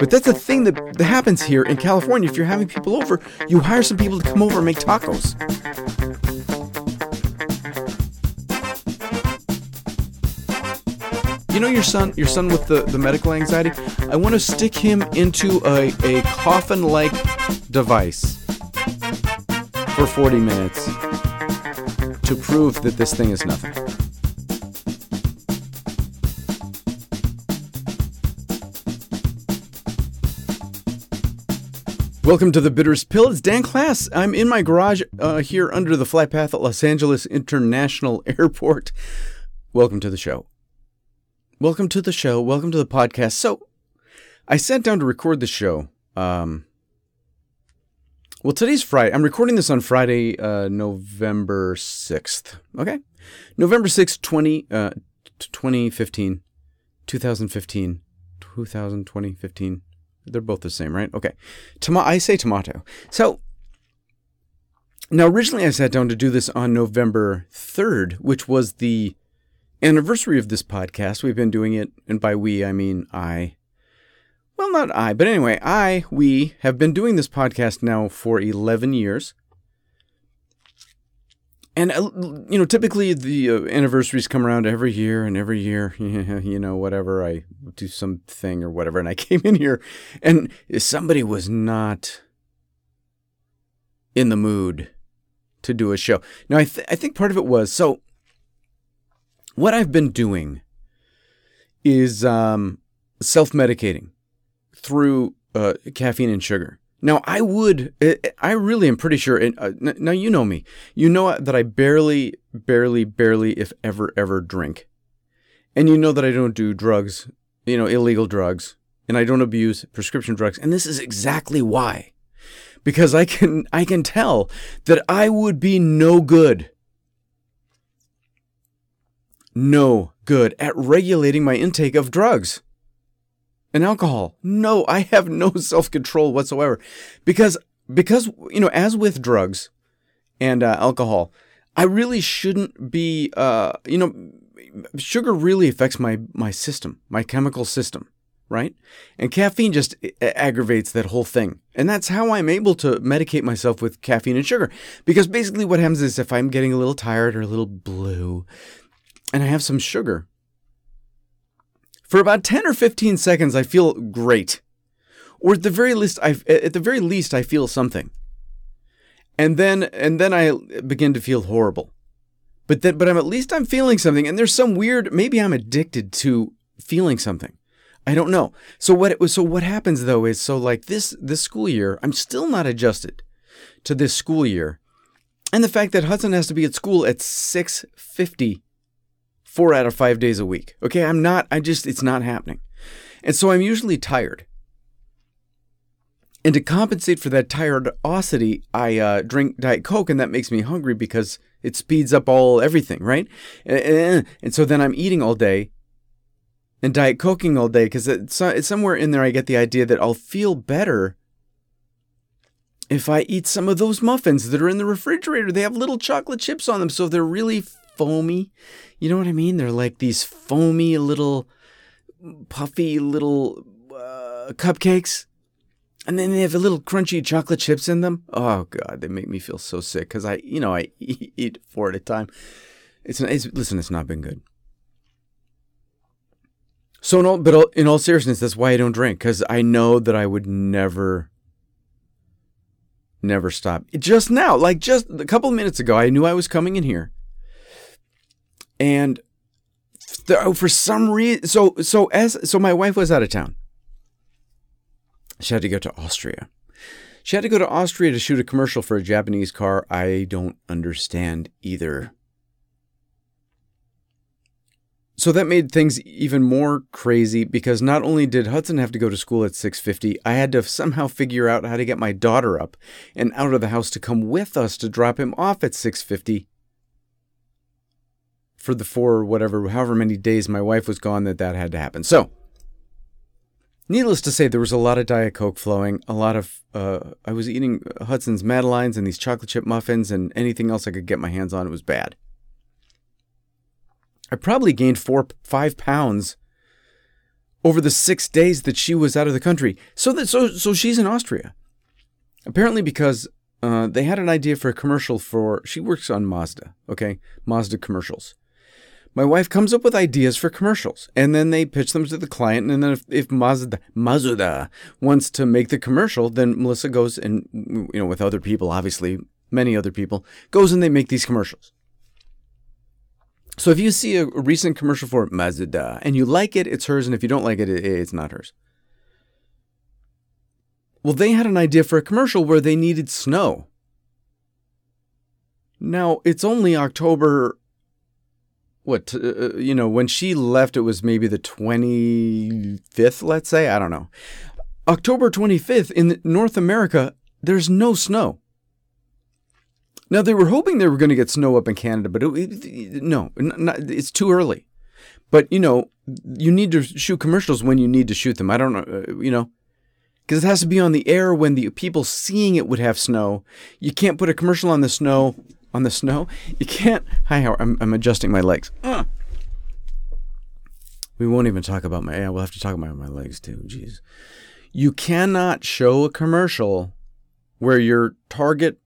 But that's a thing that, that happens here in California. If you're having people over, you hire some people to come over and make tacos. You know your son, your son with the, the medical anxiety? I want to stick him into a, a coffin like device for 40 minutes to prove that this thing is nothing. Welcome to the Bitterest Pill. It's Dan Klass. I'm in my garage uh, here under the flight path at Los Angeles International Airport. Welcome to the show. Welcome to the show. Welcome to the podcast. So, I sat down to record the show. Um, well, today's Friday. I'm recording this on Friday, uh, November 6th. Okay? November 6th, 20, uh, 2015. 2015. 2020, 15. They're both the same, right? Okay. Toma- I say tomato. So, now originally I sat down to do this on November 3rd, which was the anniversary of this podcast. We've been doing it, and by we, I mean I. Well, not I, but anyway, I, we have been doing this podcast now for 11 years. And, uh, you know, typically the uh, anniversaries come around every year, and every year, you know, whatever, I do something or whatever. And I came in here, and somebody was not in the mood to do a show. Now, I, th- I think part of it was so what I've been doing is um, self medicating through uh, caffeine and sugar. Now, I would, I really am pretty sure, and uh, now you know me. You know that I barely, barely, barely, if ever, ever drink. And you know that I don't do drugs, you know, illegal drugs, and I don't abuse prescription drugs. And this is exactly why. Because I can, I can tell that I would be no good no good at regulating my intake of drugs and alcohol. No, I have no self-control whatsoever because because you know as with drugs and uh, alcohol, I really shouldn't be uh, you know sugar really affects my my system, my chemical system, right? And caffeine just aggravates that whole thing. And that's how I'm able to medicate myself with caffeine and sugar because basically what happens is if I'm getting a little tired or a little blue, and I have some sugar. For about 10 or 15 seconds, I feel great. Or at the very least, I at the very least I feel something. And then and then I begin to feel horrible. But then but I'm at least I'm feeling something and there's some weird maybe I'm addicted to feeling something. I don't know. So what it was so what happens though is so like this this school year, I'm still not adjusted to this school year. And the fact that Hudson has to be at school at 6:50 four out of five days a week. Okay, I'm not, I just, it's not happening. And so I'm usually tired. And to compensate for that tiredosity, I uh, drink Diet Coke, and that makes me hungry because it speeds up all everything, right? And, and so then I'm eating all day and Diet Coking all day because it's, uh, it's somewhere in there I get the idea that I'll feel better if I eat some of those muffins that are in the refrigerator. They have little chocolate chips on them, so they're really foamy. You know what I mean? They're like these foamy little, puffy little uh, cupcakes. And then they have a little crunchy chocolate chips in them. Oh god, they make me feel so sick because I, you know, I eat four at a time. It's, it's listen, it's not been good. So in all, but in all seriousness, that's why I don't drink because I know that I would never, never stop. Just now, like just a couple of minutes ago, I knew I was coming in here, and oh, for some reason, so so as so my wife was out of town. She had to go to Austria. She had to go to Austria to shoot a commercial for a Japanese car. I don't understand either. So that made things even more crazy because not only did Hudson have to go to school at 6:50, I had to somehow figure out how to get my daughter up and out of the house to come with us to drop him off at 6:50 for the four whatever however many days my wife was gone that that had to happen. So, needless to say, there was a lot of Diet Coke flowing. A lot of uh, I was eating Hudson's Madeleines and these chocolate chip muffins and anything else I could get my hands on. It was bad. I probably gained four five pounds over the six days that she was out of the country. So that so so she's in Austria. Apparently, because uh, they had an idea for a commercial for. She works on Mazda. Okay, Mazda commercials. My wife comes up with ideas for commercials, and then they pitch them to the client. And then if, if Mazda Mazda wants to make the commercial, then Melissa goes and you know with other people, obviously many other people, goes and they make these commercials. So if you see a recent commercial for Mazda and you like it, it's hers, and if you don't like it, it's not hers. Well, they had an idea for a commercial where they needed snow. Now, it's only October. What, uh, uh you know, when she left, it was maybe the 25th, let's say. I don't know. October 25th in North America, there's no snow. Now they were hoping they were going to get snow up in Canada, but it, it, no, not, it's too early. But you know, you need to shoot commercials when you need to shoot them. I don't know, uh, you know, because it has to be on the air when the people seeing it would have snow. You can't put a commercial on the snow on the snow. You can't. Hi, Howard. I'm, I'm adjusting my legs. Uh. We won't even talk about my. Yeah, we'll have to talk about my legs too. Jeez. You cannot show a commercial where your target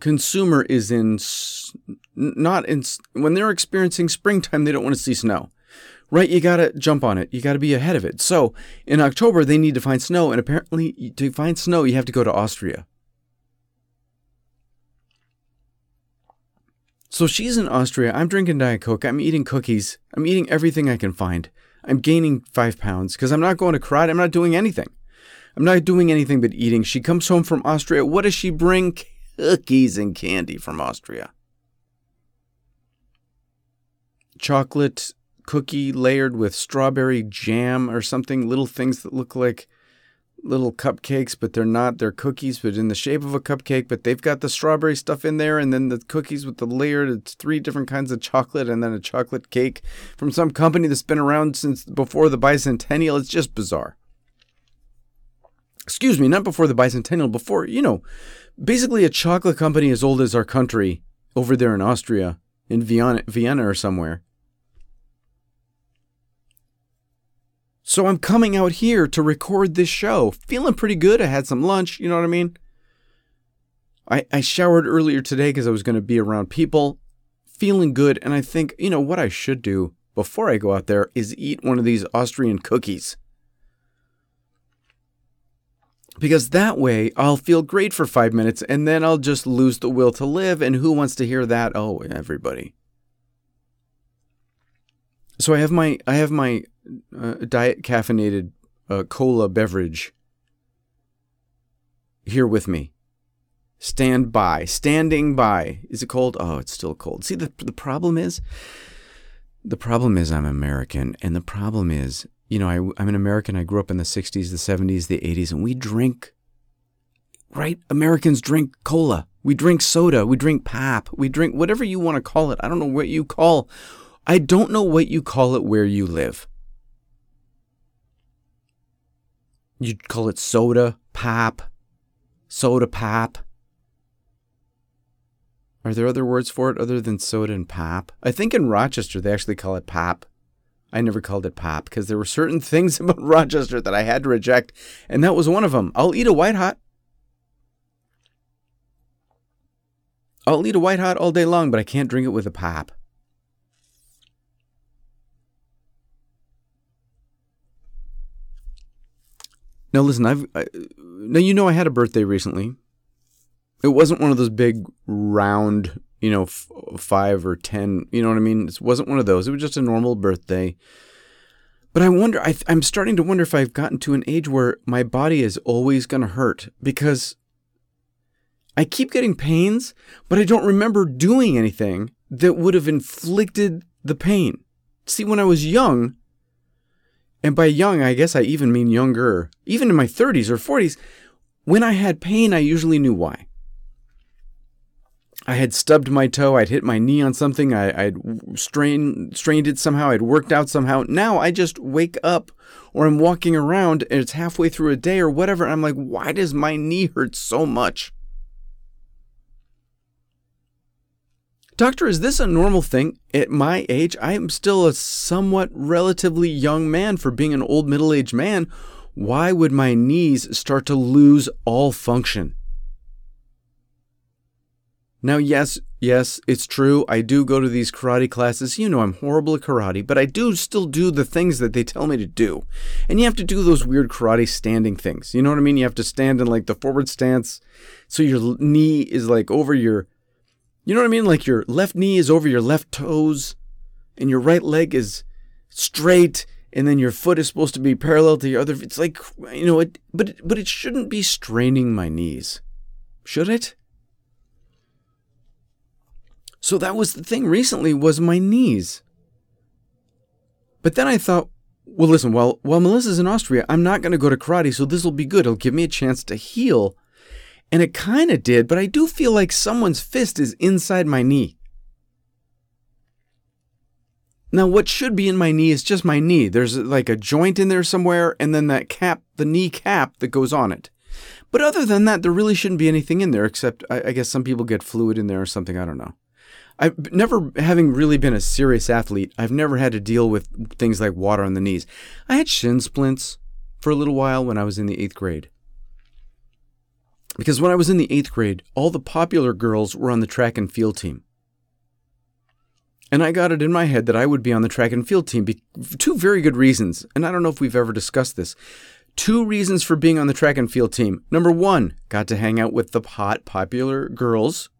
consumer is in not in when they're experiencing springtime they don't want to see snow right you got to jump on it you got to be ahead of it so in october they need to find snow and apparently to find snow you have to go to austria so she's in austria. I'm drinking diet coke. I'm eating cookies. I'm eating everything i can find. I'm gaining five pounds because i'm not going to karate. I'm not doing anything. I'm not doing anything but eating. She comes home from austria. What does she bring? Cookies and candy from Austria. Chocolate cookie layered with strawberry jam or something, little things that look like little cupcakes, but they're not. They're cookies, but in the shape of a cupcake, but they've got the strawberry stuff in there, and then the cookies with the layered, it's three different kinds of chocolate, and then a chocolate cake from some company that's been around since before the bicentennial. It's just bizarre. Excuse me, not before the bicentennial, before, you know, basically a chocolate company as old as our country over there in Austria, in Vienna, Vienna or somewhere. So I'm coming out here to record this show, feeling pretty good. I had some lunch, you know what I mean? I, I showered earlier today because I was going to be around people, feeling good. And I think, you know, what I should do before I go out there is eat one of these Austrian cookies because that way I'll feel great for five minutes and then I'll just lose the will to live. And who wants to hear that? Oh, everybody. So I have my I have my uh, diet caffeinated uh, cola beverage here with me. Stand by, standing by. Is it cold? Oh, it's still cold. See the the problem is the problem is I'm American and the problem is you know, I, I'm an American. I grew up in the 60s, the 70s, the 80s, and we drink, right? Americans drink cola. We drink soda. We drink pap. We drink whatever you want to call it. I don't know what you call. I don't know what you call it where you live. You'd call it soda, pap, soda pap. Are there other words for it other than soda and pap? I think in Rochester they actually call it pap. I never called it pop because there were certain things about Rochester that I had to reject, and that was one of them. I'll eat a white hot. I'll eat a white hot all day long, but I can't drink it with a pop. Now listen, I've I, now you know I had a birthday recently. It wasn't one of those big round you know, f- five or 10. You know what I mean? It wasn't one of those. It was just a normal birthday. But I wonder, I, I'm starting to wonder if I've gotten to an age where my body is always going to hurt because I keep getting pains, but I don't remember doing anything that would have inflicted the pain. See, when I was young, and by young, I guess I even mean younger, even in my 30s or 40s, when I had pain, I usually knew why. I had stubbed my toe, I'd hit my knee on something, I, would strained strained it somehow, I'd worked out somehow. Now I just wake up or I'm walking around and it's halfway through a day or whatever, and I'm like, why does my knee hurt so much? Doctor, is this a normal thing? At my age, I am still a somewhat relatively young man for being an old middle aged man. Why would my knees start to lose all function? Now, yes, yes, it's true. I do go to these karate classes. You know, I'm horrible at karate, but I do still do the things that they tell me to do. And you have to do those weird karate standing things. You know what I mean? You have to stand in like the forward stance. So your knee is like over your, you know what I mean? Like your left knee is over your left toes and your right leg is straight and then your foot is supposed to be parallel to your other. It's like, you know, it, but, but it shouldn't be straining my knees. Should it? So that was the thing recently was my knees. But then I thought, well, listen, while, while Melissa's in Austria, I'm not going to go to karate, so this will be good. It'll give me a chance to heal. And it kind of did, but I do feel like someone's fist is inside my knee. Now, what should be in my knee is just my knee. There's uh, like a joint in there somewhere, and then that cap, the knee cap that goes on it. But other than that, there really shouldn't be anything in there, except I, I guess some people get fluid in there or something. I don't know. I've never, having really been a serious athlete, I've never had to deal with things like water on the knees. I had shin splints for a little while when I was in the eighth grade. Because when I was in the eighth grade, all the popular girls were on the track and field team. And I got it in my head that I would be on the track and field team for two very good reasons. And I don't know if we've ever discussed this. Two reasons for being on the track and field team. Number one, got to hang out with the hot, popular girls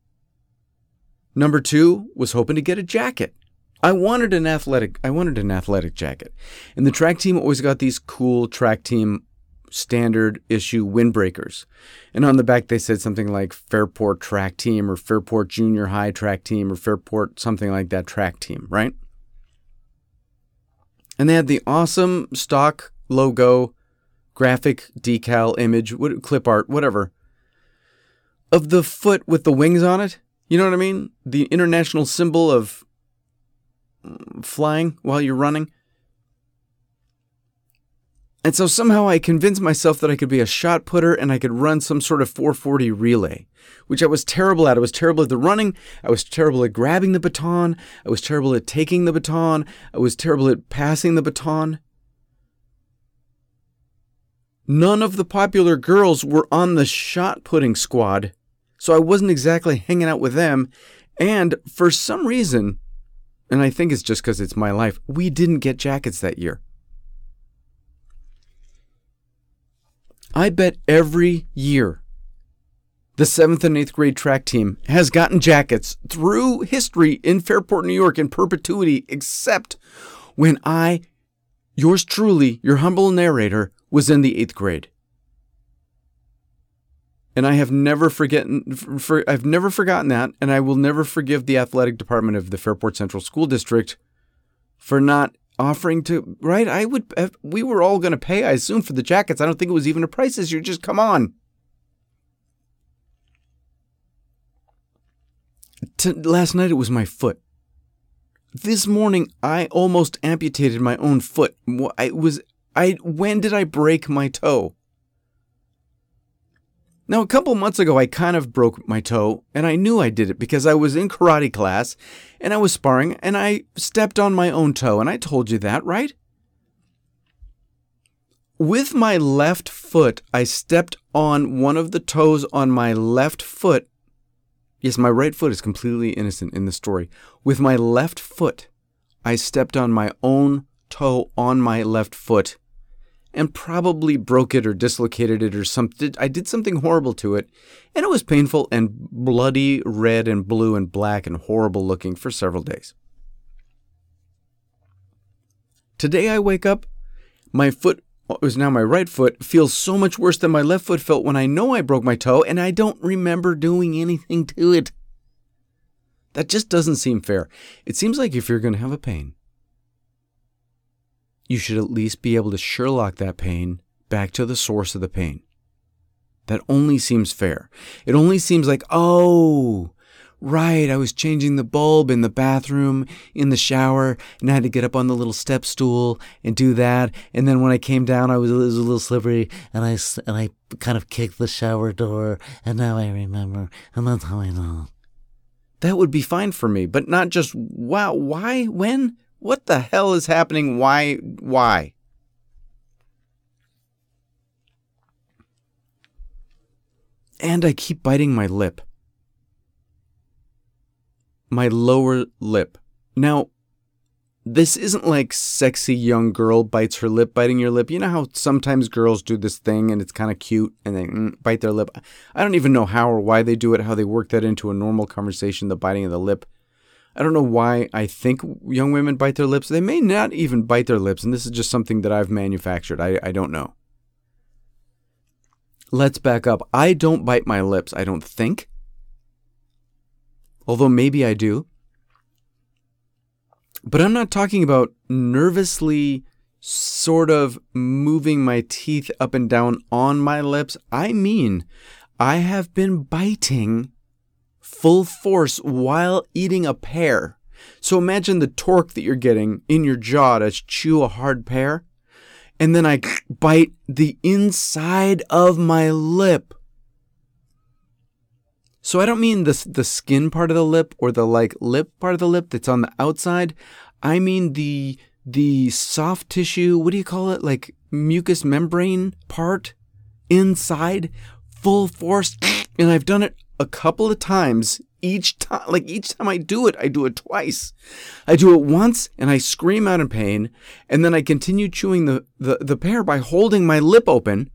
Number two was hoping to get a jacket. I wanted an athletic I wanted an athletic jacket. And the track team always got these cool track team standard issue windbreakers. And on the back they said something like Fairport track team or Fairport junior high track team or Fairport something like that track team, right? And they had the awesome stock logo, graphic decal image, clip art, whatever, of the foot with the wings on it. You know what I mean? The international symbol of mm, flying while you're running. And so somehow I convinced myself that I could be a shot putter and I could run some sort of 440 relay, which I was terrible at. I was terrible at the running. I was terrible at grabbing the baton. I was terrible at taking the baton. I was terrible at passing the baton. None of the popular girls were on the shot putting squad so I wasn't exactly hanging out with them. And for some reason, and I think it's just because it's my life, we didn't get jackets that year. I bet every year the seventh and eighth grade track team has gotten jackets through history in Fairport, New York in perpetuity, except when I, yours truly, your humble narrator, was in the eighth grade. And I have never forgotten for, I've never forgotten that and I will never forgive the athletic department of the Fairport Central School District for not offering to right? I would we were all going to pay I assume for the jackets. I don't think it was even a price issue. Just come on. Last night it was my foot. This morning I almost amputated my own foot. I was I when did I break my toe now, a couple months ago, I kind of broke my toe, and I knew I did it because I was in karate class and I was sparring and I stepped on my own toe, and I told you that, right? With my left foot, I stepped on one of the toes on my left foot. Yes, my right foot is completely innocent in the story. With my left foot, I stepped on my own toe on my left foot and probably broke it or dislocated it or something. I did something horrible to it, and it was painful and bloody red and blue and black and horrible looking for several days. Today I wake up, my foot it was now my right foot feels so much worse than my left foot felt when I know I broke my toe and I don't remember doing anything to it. That just doesn't seem fair. It seems like if you're going to have a pain, you should at least be able to Sherlock that pain back to the source of the pain. That only seems fair. It only seems like, oh, right, I was changing the bulb in the bathroom, in the shower, and I had to get up on the little step stool and do that. And then when I came down, I was, was a little slippery, and I, and I kind of kicked the shower door, and now I remember, and that's how I know. That would be fine for me, but not just wow, why, when? What the hell is happening? Why? Why? And I keep biting my lip. My lower lip. Now, this isn't like sexy young girl bites her lip biting your lip. You know how sometimes girls do this thing and it's kind of cute and they mm, bite their lip. I don't even know how or why they do it, how they work that into a normal conversation, the biting of the lip. I don't know why I think young women bite their lips. They may not even bite their lips, and this is just something that I've manufactured. I, I don't know. Let's back up. I don't bite my lips, I don't think. Although maybe I do. But I'm not talking about nervously sort of moving my teeth up and down on my lips. I mean, I have been biting full force while eating a pear. So imagine the torque that you're getting in your jaw to chew a hard pear. And then I bite the inside of my lip. So I don't mean the, the skin part of the lip or the like lip part of the lip that's on the outside. I mean the the soft tissue, what do you call it? Like mucous membrane part inside full force and I've done it a couple of times each time like each time I do it I do it twice. I do it once and I scream out in pain and then I continue chewing the, the, the pear by holding my lip open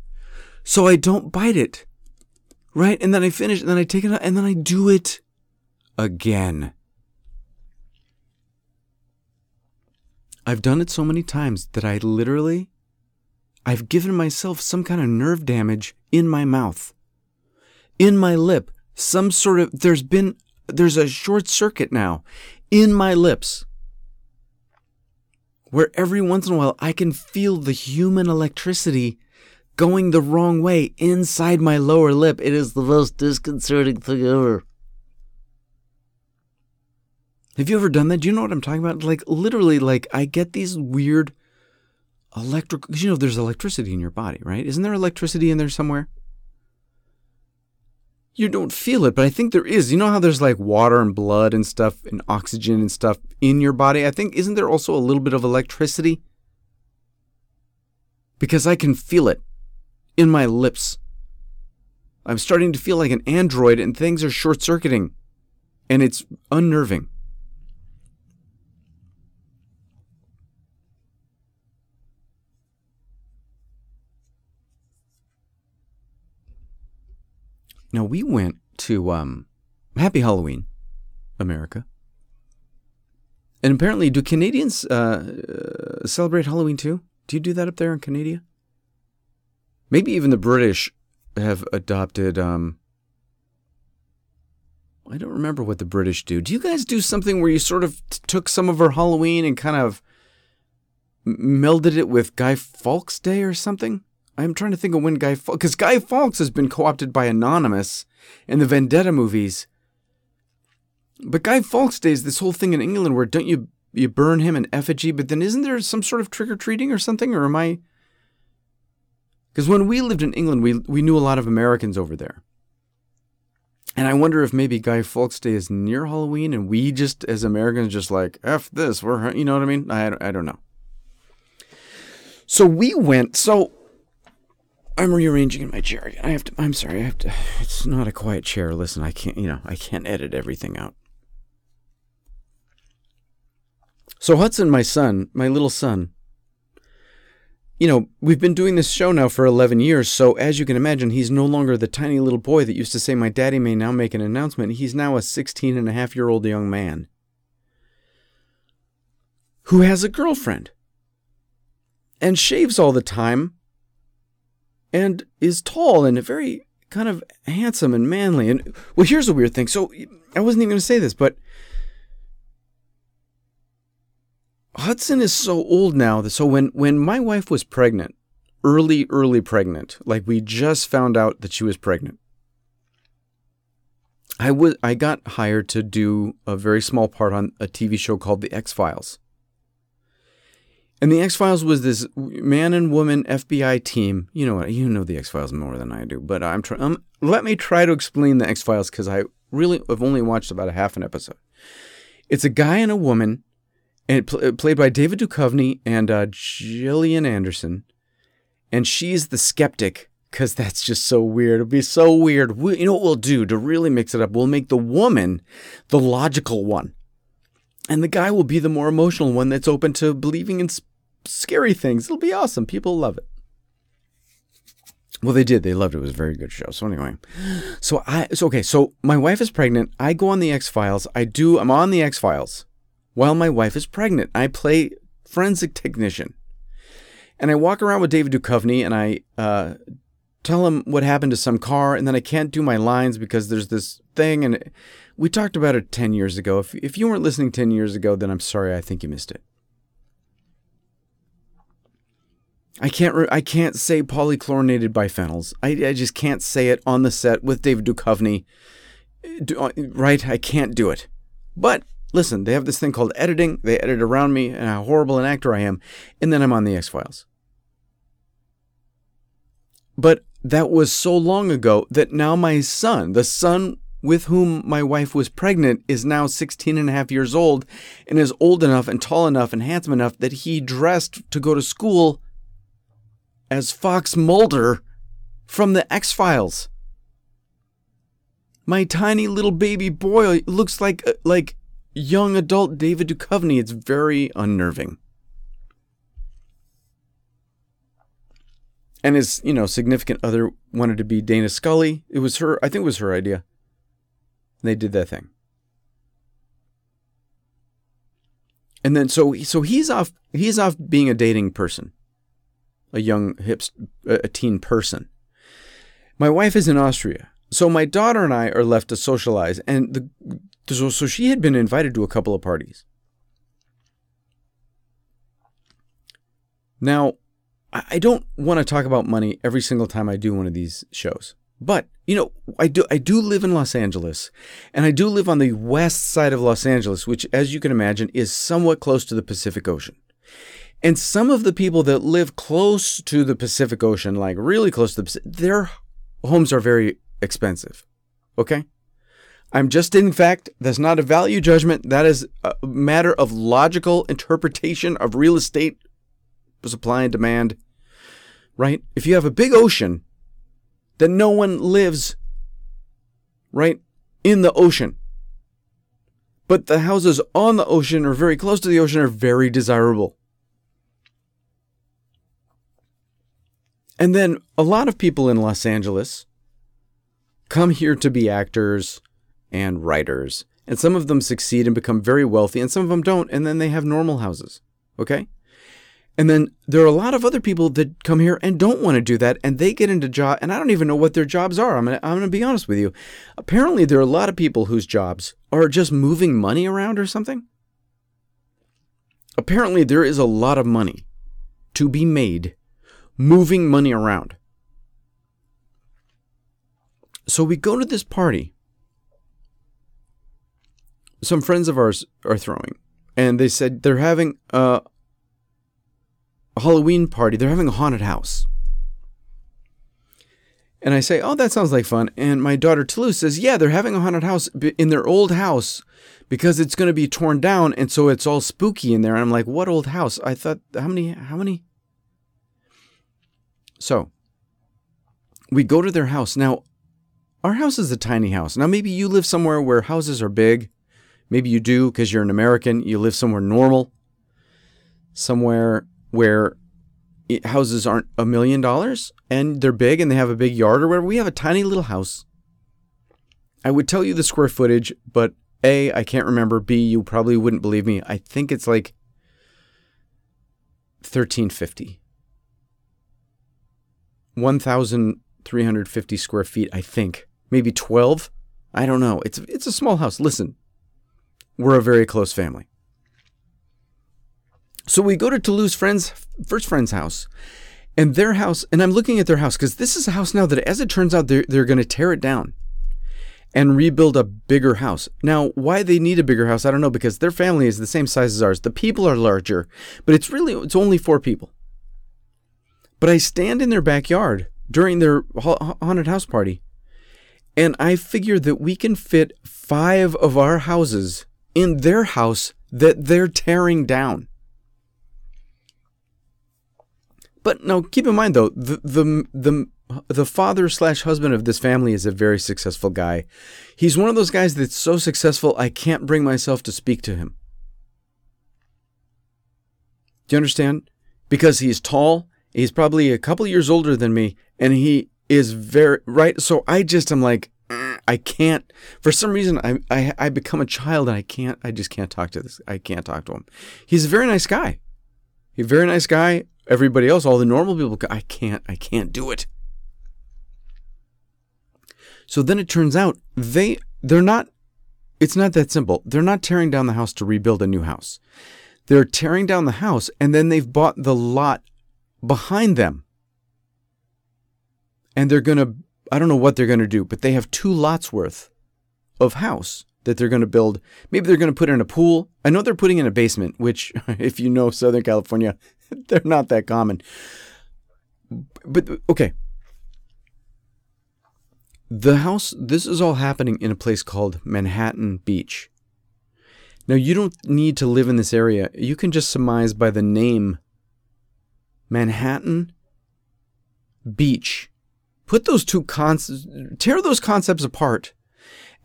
so I don't bite it right? And then I finish and then I take it out and then I do it again. I've done it so many times that I literally I've given myself some kind of nerve damage in my mouth in my lip some sort of there's been there's a short circuit now in my lips where every once in a while I can feel the human electricity going the wrong way inside my lower lip. It is the most disconcerting thing ever. Have you ever done that? Do you know what I'm talking about? Like literally, like I get these weird electric. Because you know, there's electricity in your body, right? Isn't there electricity in there somewhere? You don't feel it, but I think there is. You know how there's like water and blood and stuff and oxygen and stuff in your body? I think, isn't there also a little bit of electricity? Because I can feel it in my lips. I'm starting to feel like an android and things are short circuiting and it's unnerving. Now we went to um, Happy Halloween, America. And apparently, do Canadians uh, uh, celebrate Halloween too? Do you do that up there in Canada? Maybe even the British have adopted. Um, I don't remember what the British do. Do you guys do something where you sort of t- took some of our Halloween and kind of melded it with Guy Fawkes Day or something? I'm trying to think of when Guy Fawkes, because Guy Fawkes has been co-opted by Anonymous in the Vendetta movies. But Guy Fawkes Days this whole thing in England where don't you you burn him in effigy, but then isn't there some sort of trick or treating or something, or am I? Because when we lived in England, we we knew a lot of Americans over there, and I wonder if maybe Guy Fawkes Day is near Halloween, and we just as Americans just like f this, we're you know what I mean? I I don't know. So we went. So I'm rearranging in my chair I have to. I'm sorry. I have to. It's not a quiet chair. Listen, I can't. You know, I can't edit everything out. So Hudson, my son, my little son. You know, we've been doing this show now for 11 years, so as you can imagine, he's no longer the tiny little boy that used to say, My daddy may now make an announcement. He's now a 16 and a half year old young man who has a girlfriend and shaves all the time and is tall and very kind of handsome and manly. And well, here's a weird thing. So I wasn't even going to say this, but Hudson is so old now that so when when my wife was pregnant, early early pregnant, like we just found out that she was pregnant. I was I got hired to do a very small part on a TV show called The X-Files. And the X Files was this man and woman FBI team. You know what? You know the X Files more than I do, but I'm trying. Um, let me try to explain the X Files because I really, I've only watched about a half an episode. It's a guy and a woman, and pl- played by David Duchovny and uh, Gillian Anderson, and she's the skeptic because that's just so weird. It'll be so weird. We, you know what we'll do to really mix it up? We'll make the woman the logical one, and the guy will be the more emotional one that's open to believing in s- scary things. It'll be awesome. People love it. Well, they did. They loved it. It was a very good show. So anyway, so I so okay. So my wife is pregnant. I go on the X Files. I do. I'm on the X Files while my wife is pregnant. I play forensic technician, and I walk around with David Duchovny, and I uh, tell him what happened to some car, and then I can't do my lines because there's this thing, and we talked about it ten years ago. If if you weren't listening ten years ago, then I'm sorry. I think you missed it. I can't re- I can't say polychlorinated biphenyls. I, I just can't say it on the set with David Duchovny. Do, uh, right? I can't do it. But listen, they have this thing called editing. They edit around me and how horrible an actor I am, and then I'm on the X Files. But that was so long ago that now my son, the son with whom my wife was pregnant, is now 16 and a half years old and is old enough and tall enough and handsome enough that he dressed to go to school as Fox Mulder from the X Files. My tiny little baby boy looks like uh, like young adult David Duchovny. It's very unnerving. And his, you know, significant other wanted to be Dana Scully. It was her, I think it was her idea. They did that thing. And then so so he's off he's off being a dating person a young hip, a teen person. My wife is in Austria, so my daughter and I are left to socialize, and the so, so she had been invited to a couple of parties. Now, I don't want to talk about money every single time I do one of these shows. But, you know, I do I do live in Los Angeles, and I do live on the west side of Los Angeles, which as you can imagine is somewhat close to the Pacific Ocean. And some of the people that live close to the Pacific Ocean, like really close to the Pacific, their homes are very expensive. Okay? I'm just in fact, that's not a value judgment. That is a matter of logical interpretation of real estate supply and demand. Right? If you have a big ocean, then no one lives right in the ocean. But the houses on the ocean or very close to the ocean are very desirable. And then a lot of people in Los Angeles come here to be actors and writers. And some of them succeed and become very wealthy, and some of them don't, and then they have normal houses. Okay? And then there are a lot of other people that come here and don't want to do that, and they get into job, and I don't even know what their jobs are. I'm gonna, I'm gonna be honest with you. Apparently, there are a lot of people whose jobs are just moving money around or something. Apparently, there is a lot of money to be made moving money around. So we go to this party. Some friends of ours are throwing, and they said they're having a, a Halloween party. They're having a haunted house. And I say, Oh, that sounds like fun. And my daughter Toulouse says, Yeah, they're having a haunted house in their old house because it's going to be torn down. And so it's all spooky in there. And I'm like, What old house? I thought, How many, how many? So we go to their house. Now, our house is a tiny house. Now, maybe you live somewhere where houses are big. Maybe you do because you're an American. You live somewhere normal, somewhere where it, houses aren't a million dollars and they're big and they have a big yard or whatever. We have a tiny little house. I would tell you the square footage, but A, I can't remember. B, you probably wouldn't believe me. I think it's like 1350. 1,350 square feet, I think. Maybe 12? I don't know. It's, it's a small house. Listen, we're a very close family. So we go to Toulouse friends, first friend's house, and their house, and I'm looking at their house because this is a house now that, as it turns out, they're, they're going to tear it down and rebuild a bigger house. Now, why they need a bigger house, I don't know, because their family is the same size as ours. The people are larger, but it's really, it's only four people. But I stand in their backyard during their haunted house party, And I figure that we can fit five of our houses in their house that they're tearing down. But now keep in mind though, the the the the father slash husband of this family is a very successful guy. He's one of those guys that's so successful I can't bring myself to speak to him. Do you understand? Because he's tall, he's probably a couple years older than me, and he is very right. So I just am like, uh, I can't. For some reason, I, I I become a child and I can't. I just can't talk to this. I can't talk to him. He's a very nice guy. He's a very nice guy. Everybody else, all the normal people, I can't. I can't do it. So then it turns out they they're not. It's not that simple. They're not tearing down the house to rebuild a new house. They're tearing down the house and then they've bought the lot behind them. And they're going to I don't know what they're going to do, but they have two lots worth of house that they're going to build. Maybe they're going to put in a pool. I know they're putting in a basement, which, if you know Southern California, they're not that common. But okay. The house, this is all happening in a place called Manhattan Beach. Now, you don't need to live in this area. You can just surmise by the name Manhattan Beach put those two concepts, tear those concepts apart,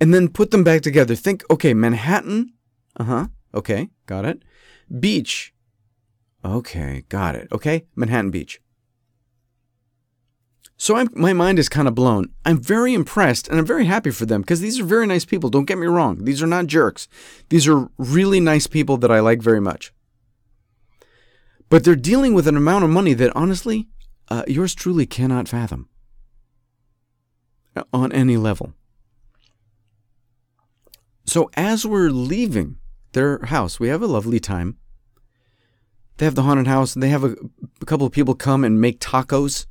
and then put them back together. Think, okay, Manhattan, uh huh, okay, got it. Beach, okay, got it. Okay, Manhattan Beach. So I'm, my mind is kind of blown. I'm very impressed and I'm very happy for them because these are very nice people. Don't get me wrong. These are not jerks. These are really nice people that I like very much. But they're dealing with an amount of money that honestly, uh, yours truly cannot fathom on any level. So as we're leaving their house, we have a lovely time. They have the haunted house, they have a, a couple of people come and make tacos.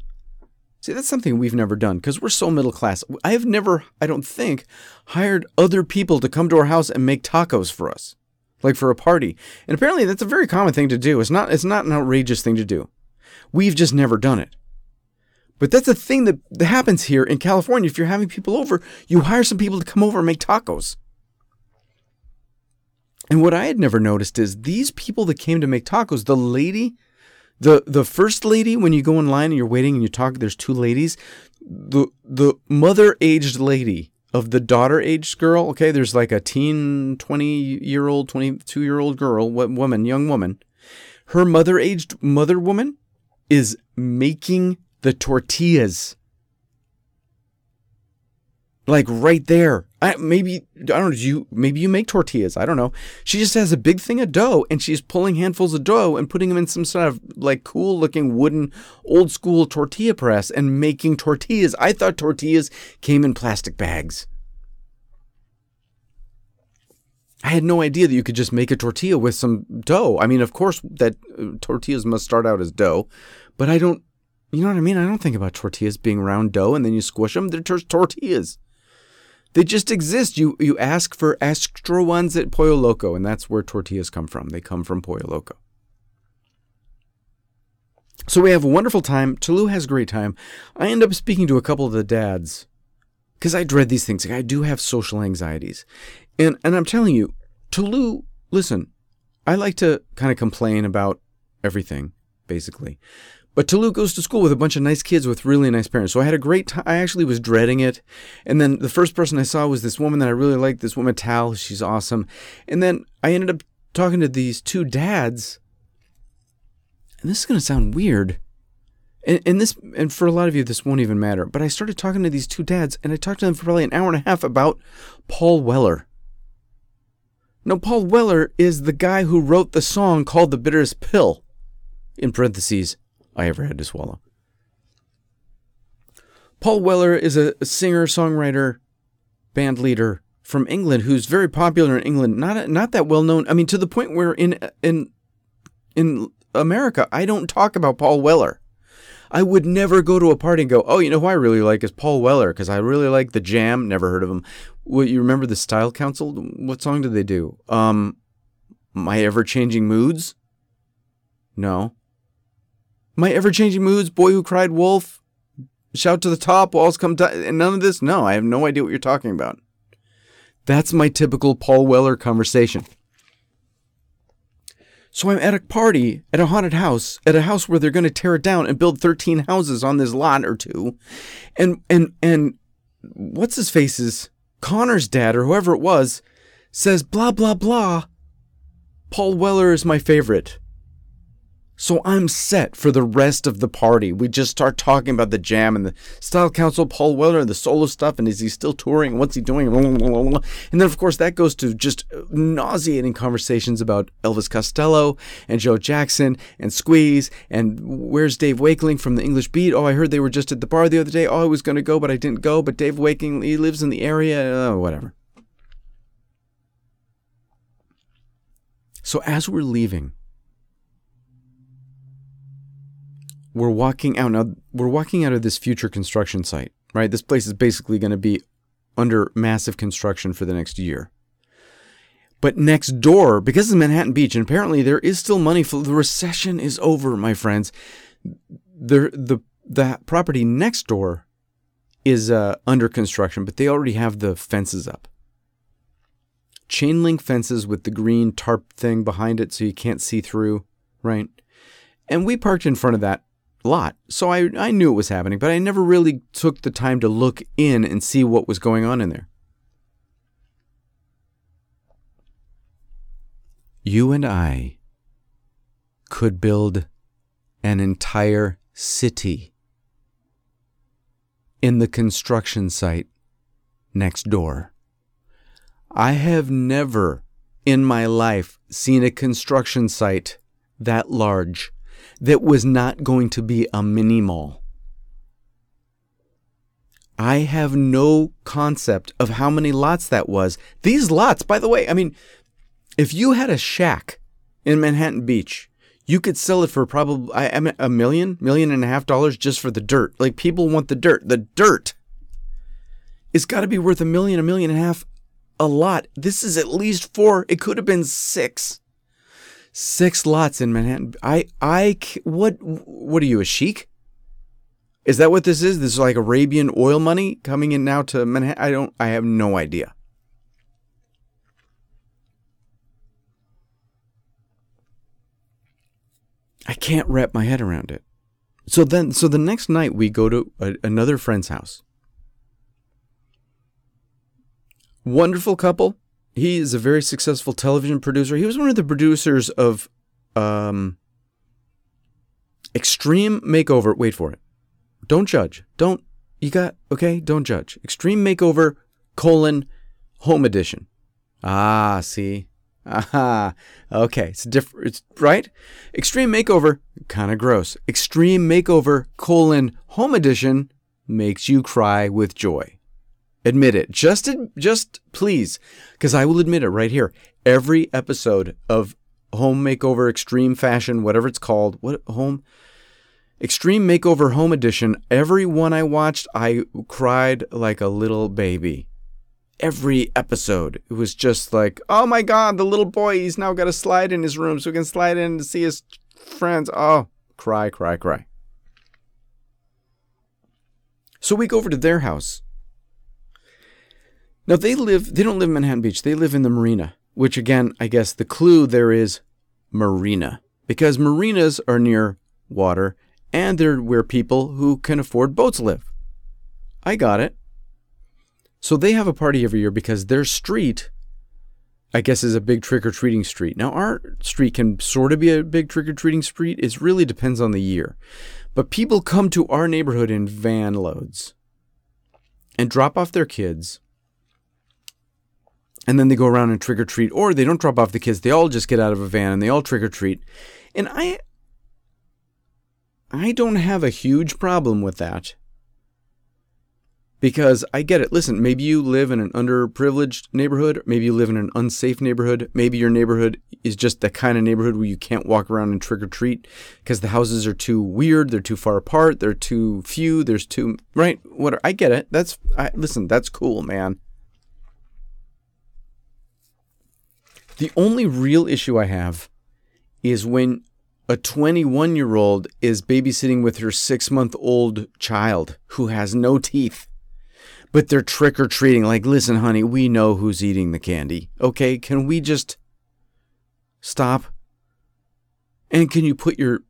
See, that's something we've never done because we're so middle class. I have never, I don't think, hired other people to come to our house and make tacos for us, like for a party. And apparently, that's a very common thing to do. It's not, it's not an outrageous thing to do. We've just never done it. But that's a thing that, that happens here in California. If you're having people over, you hire some people to come over and make tacos. And what I had never noticed is these people that came to make tacos, the lady, the the first lady, when you go in line and you're waiting and you talk, there's two ladies. The the mother aged lady of the daughter aged girl, okay, there's like a teen 20 year old, 22 year old girl, woman, young woman. Her mother aged mother woman is making the tortillas. Like right there. I, maybe I don't know. You maybe you make tortillas. I don't know. She just has a big thing of dough, and she's pulling handfuls of dough and putting them in some sort of like cool looking wooden old school tortilla press and making tortillas. I thought tortillas came in plastic bags. I had no idea that you could just make a tortilla with some dough. I mean, of course, that uh, tortillas must start out as dough, but I don't you know what I mean? I don't think about tortillas being round dough and then you squish them. They're t- tortillas. They just exist. You you ask for extra ones at Pollo Loco, and that's where tortillas come from. They come from Pollo Loco. So we have a wonderful time. Tolu has a great time. I end up speaking to a couple of the dads because I dread these things. Like I do have social anxieties, and and I'm telling you, Tolu, listen, I like to kind of complain about everything, basically. But Tolu goes to school with a bunch of nice kids with really nice parents. So I had a great time. I actually was dreading it. And then the first person I saw was this woman that I really liked, this woman, Tal. She's awesome. And then I ended up talking to these two dads. And this is going to sound weird. And, and this, and for a lot of you, this won't even matter. But I started talking to these two dads, and I talked to them for probably an hour and a half about Paul Weller. Now, Paul Weller is the guy who wrote the song called The Bitterest Pill, in parentheses, I ever had to swallow. Paul Weller is a singer, songwriter, band leader from England who's very popular in England. Not not that well known. I mean, to the point where in in in America, I don't talk about Paul Weller. I would never go to a party and go, "Oh, you know who I really like is Paul Weller because I really like the Jam." Never heard of him. What you remember the Style Council? What song did they do? Um, My Ever Changing Moods. No. My Ever Changing Moods, Boy Who Cried Wolf, Shout to the top, walls come down, and none of this? No, I have no idea what you're talking about. That's my typical Paul Weller conversation. So I'm at a party at a haunted house, at a house where they're going to tear it down and build 13 houses on this lot or two. And and and what's his face's Connor's dad or whoever it was says blah blah blah. Paul Weller is my favorite. So I'm set for the rest of the party. We just start talking about the jam and the style council, Paul Weller, and the solo stuff, and is he still touring? What's he doing? And then, of course, that goes to just nauseating conversations about Elvis Costello and Joe Jackson and Squeeze and where's Dave Wakeling from the English Beat? Oh, I heard they were just at the bar the other day. Oh, I was going to go, but I didn't go. But Dave Wakeling, he lives in the area. Oh, whatever. So as we're leaving, we're walking out now we're walking out of this future construction site right? This place is basically going to be under massive construction for the next year. But next door because it's manhattan beach and apparently there is still money for the recession is over my friends. The the the property next door is uh, under construction but they already have the fences up. Chain link fences with the green tarp thing behind it so you can't see through right? And we parked in front of that lot. So I, I knew it was happening, but I never really took the time to look in and see what was going on in there. You and I could build an entire city in the construction site next door. I have never in my life seen a construction site that large that was not going to be a mini mall. I have no concept of how many lots that was. These lots, by the way, I mean, if you had a shack in Manhattan Beach, you could sell it for probably a million, million and a half dollars just for the dirt. Like people want the dirt. The dirt. It's got to be worth a million, a million and a half a lot. This is at least four. It could have been six. Six lots in Manhattan. I, I, what, what are you, a sheik? Is that what this is? This is like Arabian oil money coming in now to Manhattan? I don't, I have no idea. I can't wrap my head around it. So then, so the next night we go to a, another friend's house. Wonderful couple he is a very successful television producer. He was one of the producers of um, Extreme Makeover. Wait for it. Don't judge. Don't you got okay? Don't judge. Extreme Makeover colon Home Edition. Ah, see. Aha. Okay, it's different. It's right. Extreme Makeover, kind of gross. Extreme Makeover colon Home Edition makes you cry with joy. Admit it. Just just please, because I will admit it right here. Every episode of Home Makeover Extreme Fashion, whatever it's called, what home Extreme Makeover Home Edition, every one I watched, I cried like a little baby. Every episode. It was just like, oh my god, the little boy, he's now got a slide in his room so he can slide in to see his friends. Oh, cry, cry, cry. So we go over to their house now they live they don't live in Manhattan Beach. They live in the marina, which again, I guess the clue there is marina because marinas are near water and they're where people who can afford boats live. I got it. So they have a party every year because their street I guess is a big trick or treating street. Now our street can sort of be a big trick or treating street. It really depends on the year. But people come to our neighborhood in van loads and drop off their kids and then they go around and trick or treat, or they don't drop off the kids. They all just get out of a van and they all trick or treat. And I, I don't have a huge problem with that because I get it. Listen, maybe you live in an underprivileged neighborhood, maybe you live in an unsafe neighborhood, maybe your neighborhood is just the kind of neighborhood where you can't walk around and trick or treat because the houses are too weird, they're too far apart, they're too few, there's too right. What I get it. That's I, listen. That's cool, man. The only real issue I have is when a 21 year old is babysitting with her six month old child who has no teeth. But they're trick or treating. Like, listen, honey, we know who's eating the candy. Okay, can we just stop? And can you put your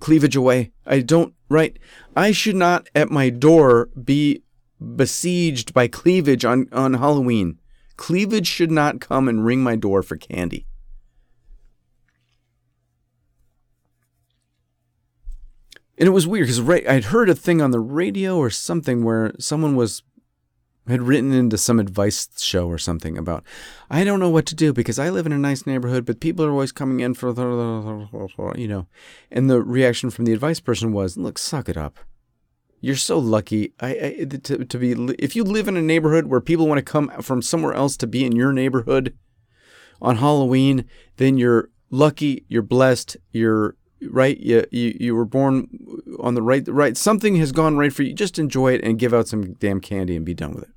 cleavage away? I don't, right? I should not at my door be besieged by cleavage on, on Halloween. Cleavage should not come and ring my door for candy. And it was weird because right, I'd heard a thing on the radio or something where someone was had written into some advice show or something about I don't know what to do because I live in a nice neighborhood, but people are always coming in for you know. And the reaction from the advice person was, "Look, suck it up. You're so lucky. I, I to, to be if you live in a neighborhood where people want to come from somewhere else to be in your neighborhood on Halloween, then you're lucky. You're blessed. You're right? You, you you were born on the right right. Something has gone right for you. Just enjoy it and give out some damn candy and be done with it.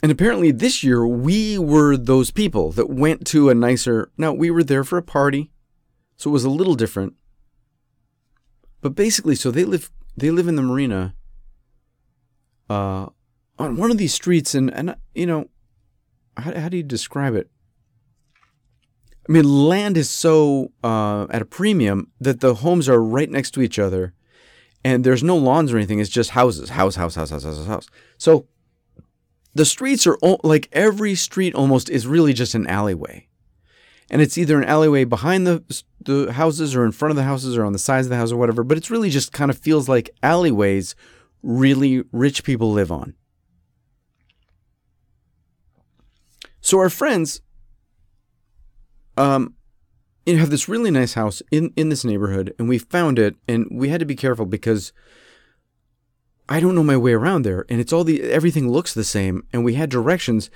And apparently this year we were those people that went to a nicer. Now we were there for a party, so it was a little different. But basically, so they live they live in the marina. Uh, on one of these streets, and and you know, how how do you describe it? I mean, land is so uh, at a premium that the homes are right next to each other, and there's no lawns or anything. It's just houses, house, house, house, house, house, house. So the streets are like every street almost is really just an alleyway, and it's either an alleyway behind the the houses or in front of the houses or on the sides of the house or whatever. But it's really just kind of feels like alleyways really rich people live on. So our friends um, you have this really nice house in, in this neighborhood, and we found it, and we had to be careful because I don't know my way around there, and it's all the everything looks the same, and we had directions,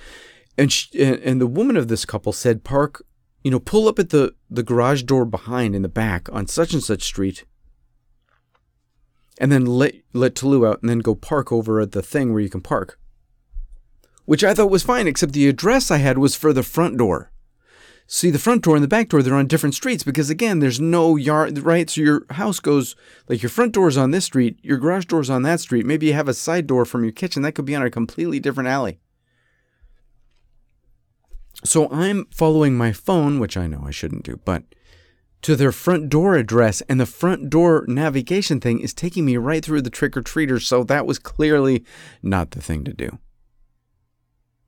and she, and the woman of this couple said, "Park, you know, pull up at the the garage door behind in the back on such and such street." And then let let Tulu out, and then go park over at the thing where you can park, which I thought was fine, except the address I had was for the front door. See, the front door and the back door, they're on different streets because, again, there's no yard, right? So your house goes, like your front door is on this street, your garage door is on that street. Maybe you have a side door from your kitchen. That could be on a completely different alley. So I'm following my phone, which I know I shouldn't do, but to their front door address, and the front door navigation thing is taking me right through the trick or treaters. So that was clearly not the thing to do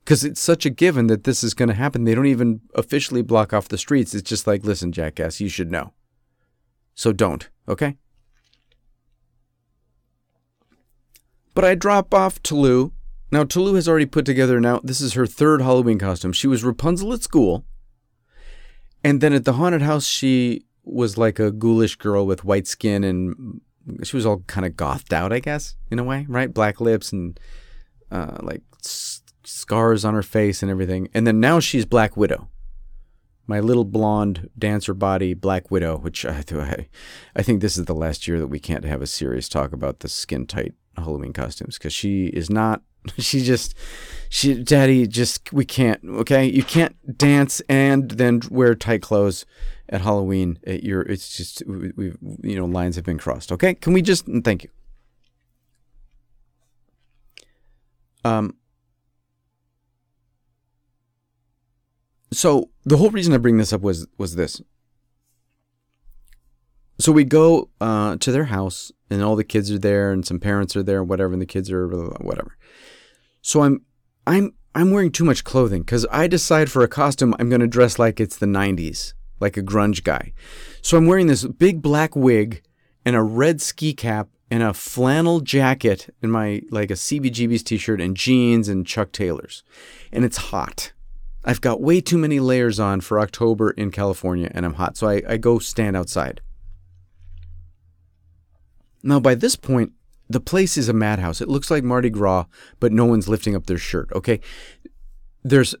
because it's such a given that this is going to happen. They don't even officially block off the streets. It's just like, listen, jackass, you should know. So don't, okay? But I drop off Tulu. Now, Tulu has already put together now, this is her third Halloween costume. She was Rapunzel at school. And then at the haunted house, she was like a ghoulish girl with white skin and she was all kind of gothed out, I guess, in a way, right? Black lips and uh, like scars on her face and everything. And then now she's Black Widow. My little blonde dancer body, Black Widow, which I, I, I think this is the last year that we can't have a serious talk about the skin tight Halloween costumes because she is not. She just, she, Daddy, just we can't. Okay, you can't dance and then wear tight clothes at Halloween. It, you're, it's just we, we, you know, lines have been crossed. Okay, can we just thank you. Um, So the whole reason I bring this up was was this. So we go uh, to their house, and all the kids are there, and some parents are there, whatever, and the kids are whatever. So I'm I'm I'm wearing too much clothing because I decide for a costume I'm going to dress like it's the '90s, like a grunge guy. So I'm wearing this big black wig and a red ski cap and a flannel jacket and my like a CBGB's t-shirt and jeans and Chuck Taylors, and it's hot. I've got way too many layers on for October in California and I'm hot, so I, I go stand outside. Now, by this point, the place is a madhouse. It looks like Mardi Gras, but no one's lifting up their shirt, okay? There's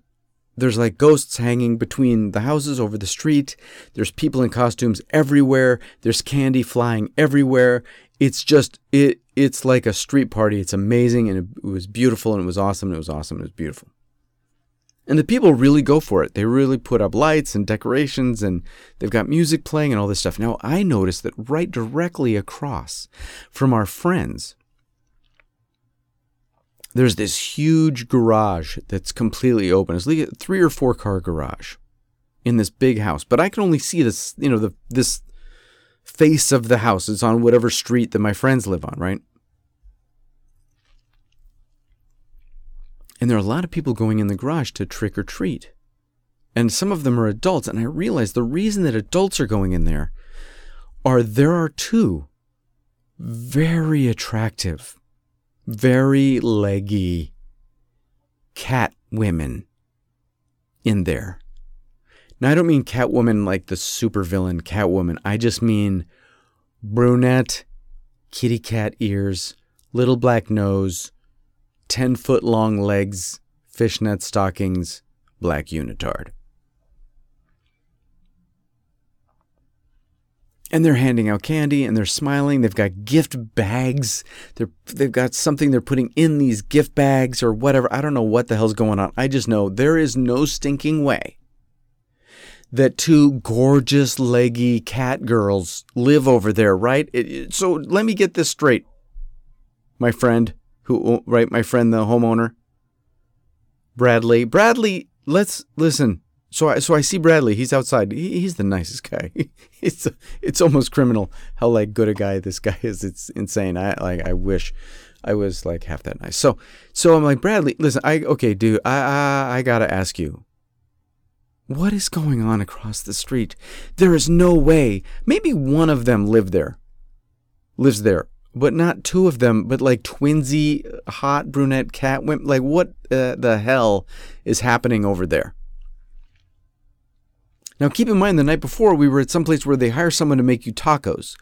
there's like ghosts hanging between the houses over the street. There's people in costumes everywhere. There's candy flying everywhere. It's just it it's like a street party. It's amazing and it, it was beautiful and it was awesome and it was awesome and it was beautiful. And the people really go for it. They really put up lights and decorations and they've got music playing and all this stuff. Now, I noticed that right directly across from our friends, there's this huge garage that's completely open. It's like a three or four car garage in this big house. But I can only see this, you know, the this face of the house. It's on whatever street that my friends live on, right? And there are a lot of people going in the garage to trick or treat. And some of them are adults. And I realize the reason that adults are going in there are there are two very attractive, very leggy cat women in there. Now, I don't mean Catwoman like the supervillain Catwoman. I just mean brunette, kitty cat ears, little black nose, 10 foot long legs, fishnet stockings, black unitard. And they're handing out candy and they're smiling. They've got gift bags. They're, they've got something they're putting in these gift bags or whatever. I don't know what the hell's going on. I just know there is no stinking way that two gorgeous, leggy cat girls live over there, right? It, so let me get this straight, my friend who right my friend the homeowner? Bradley. Bradley let's listen. So I so I see Bradley. He's outside. He, he's the nicest guy. It's it's almost criminal how like good a guy this guy is. It's insane. I like I wish I was like half that nice. So so I'm like Bradley listen I okay dude I I, I got to ask you what is going on across the street? There is no way. Maybe one of them lived there lives there but not two of them, but like twinsy, hot brunette cat women. Like, what uh, the hell is happening over there? Now, keep in mind, the night before we were at some place where they hire someone to make you tacos.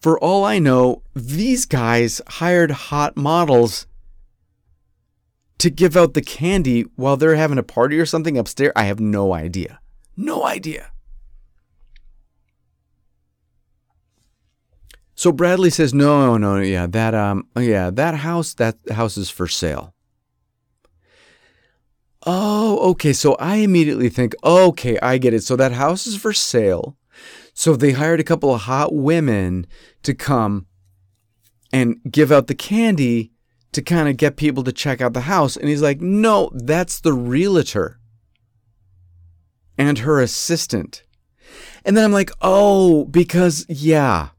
For all I know, these guys hired hot models to give out the candy while they're having a party or something upstairs. I have no idea. No idea. So Bradley says, "No, no, yeah, that um, yeah, that house, that house is for sale." Oh, okay. So I immediately think, okay, I get it. So that house is for sale. So they hired a couple of hot women to come and give out the candy to kind of get people to check out the house. And he's like, no, that's the realtor and her assistant. And then I'm like, oh, because yeah,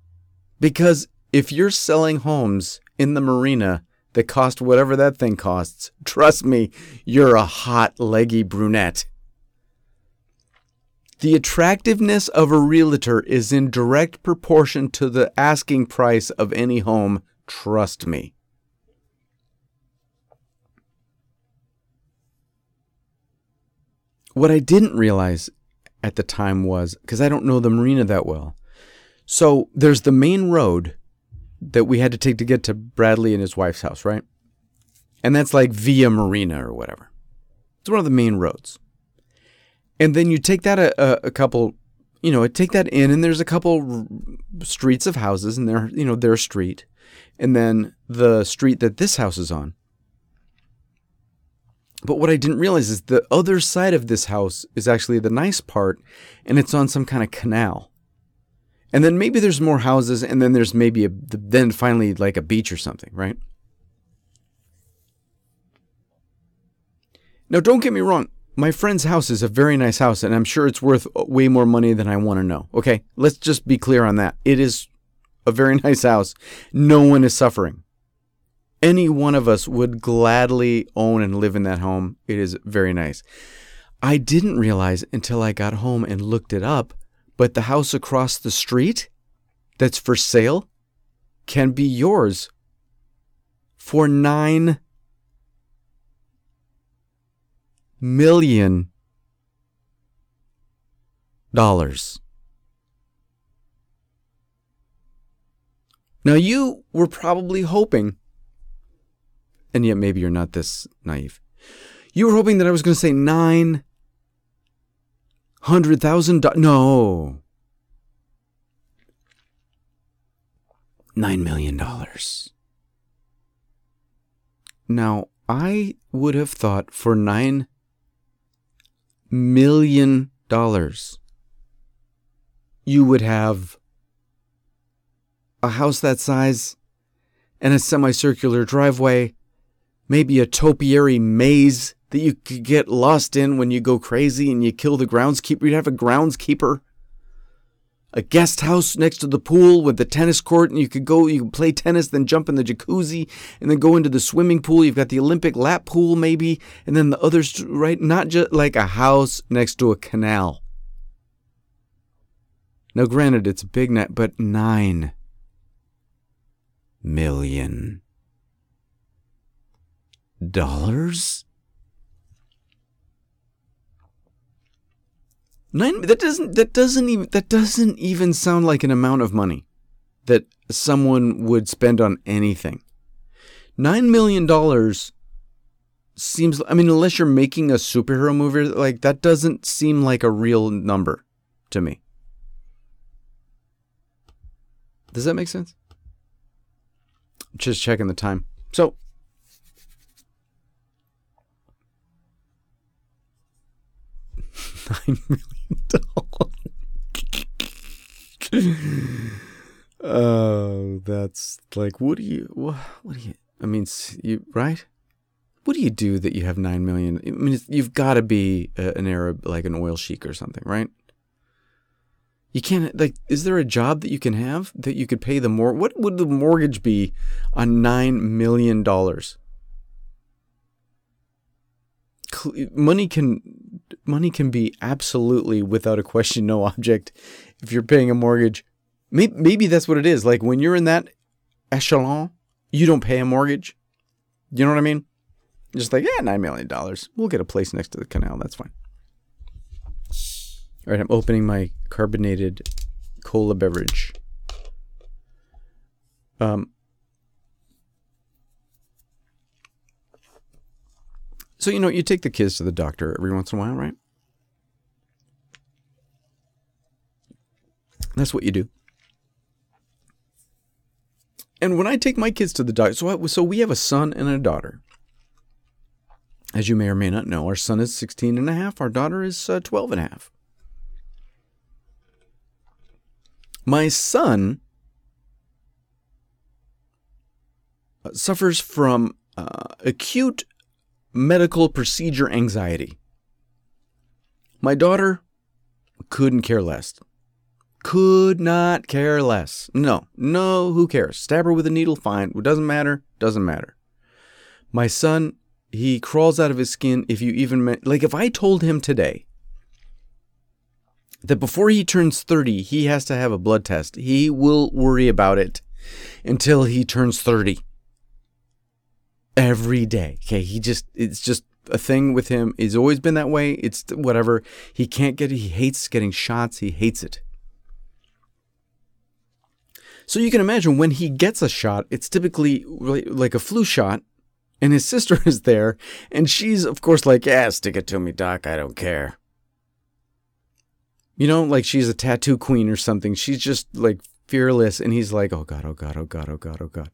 because if you're selling homes in the marina that cost whatever that thing costs, trust me, you're a hot, leggy brunette. The attractiveness of a realtor is in direct proportion to the asking price of any home, trust me. What I didn't realize at the time was because I don't know the marina that well so there's the main road that we had to take to get to Bradley and his wife's house, right? And that's like via Marina or whatever. It's one of the main roads. And then you take that a, a, a couple, you know, take that in, and there's a couple streets of houses, and they're, you know, their street, and then the street that this house is on. But what I didn't realize is the other side of this house is actually the nice part, and it's on some kind of canal and then maybe there's more houses and then there's maybe a, then finally like a beach or something right? Now don't get me wrong. My friend's house is a very nice house and i'm sure it's worth way more money than i want to know okay? Let's just be clear on that. It is a very nice house. No one is suffering. Any one of us would gladly own and live in that home. It is very nice. I didn't realize until i got home and looked it up but the house across the street that's for sale can be yours for nine million dollars. Now, you were probably hoping, and yet maybe you're not this naive. You were hoping that I was going to say nine Hundred thousand dollars? No. Nine million dollars. Now, I would have thought for $9 million, you would have a house that size and a semicircular driveway, maybe a topiary maze that you could get lost in when you go crazy and you kill the groundskeeper. You'd have a groundskeeper a guest house next to the pool with the tennis court, and you could go, you could play tennis, then jump in the jacuzzi, and then go into the swimming pool. You've got the Olympic lap pool, maybe, and then the others, right? Not just like a house next to a canal. Now, granted, it's a big net, but nine million dollars? Nine that doesn't that doesn't even that doesn't even sound like an amount of money that someone would spend on anything. Nine million dollars seems I mean, unless you're making a superhero movie, like that doesn't seem like a real number to me. Does that make sense? Just checking the time. So nine million oh, that's like, what do you, what, what do you, I mean, you, right? What do you do that you have 9 million? I mean, you've got to be a, an Arab, like an oil sheik or something, right? You can't, like, is there a job that you can have that you could pay the more? What would the mortgage be on $9 million? Money can money can be absolutely without a question no object. If you're paying a mortgage maybe, maybe that's what it is. Like when you're in that echelon you don't pay a mortgage. You know what i mean? Just like yeah nine million dollars. We'll get a place next to the canal. That's fine. All right i'm opening my carbonated cola beverage. Um So, you know, you take the kids to the doctor every once in a while, right? That's what you do. And when I take my kids to the doctor, so, I, so we have a son and a daughter. As you may or may not know, our son is 16 and a half, our daughter is uh, 12 and a half. My son uh, suffers from uh, acute medical procedure anxiety. My daughter couldn't care less. Could not care less. No, no, who cares? Stab her with a needle, fine. It doesn't matter, doesn't matter. My son, he crawls out of his skin if you even, like if I told him today that before he turns 30, he has to have a blood test, he will worry about it until he turns 30 every day. Okay, he just it's just a thing with him. He's always been that way. It's whatever. He can't get. He hates getting shots. He hates it. So you can imagine when he gets a shot, it's typically like a flu shot, and his sister is there, and she's of course like, "Yeah, stick it to me, doc. I don't care." You know, like she's a tattoo queen or something. She's just like fearless, and he's like, "Oh God, oh God, oh God, oh God, oh God."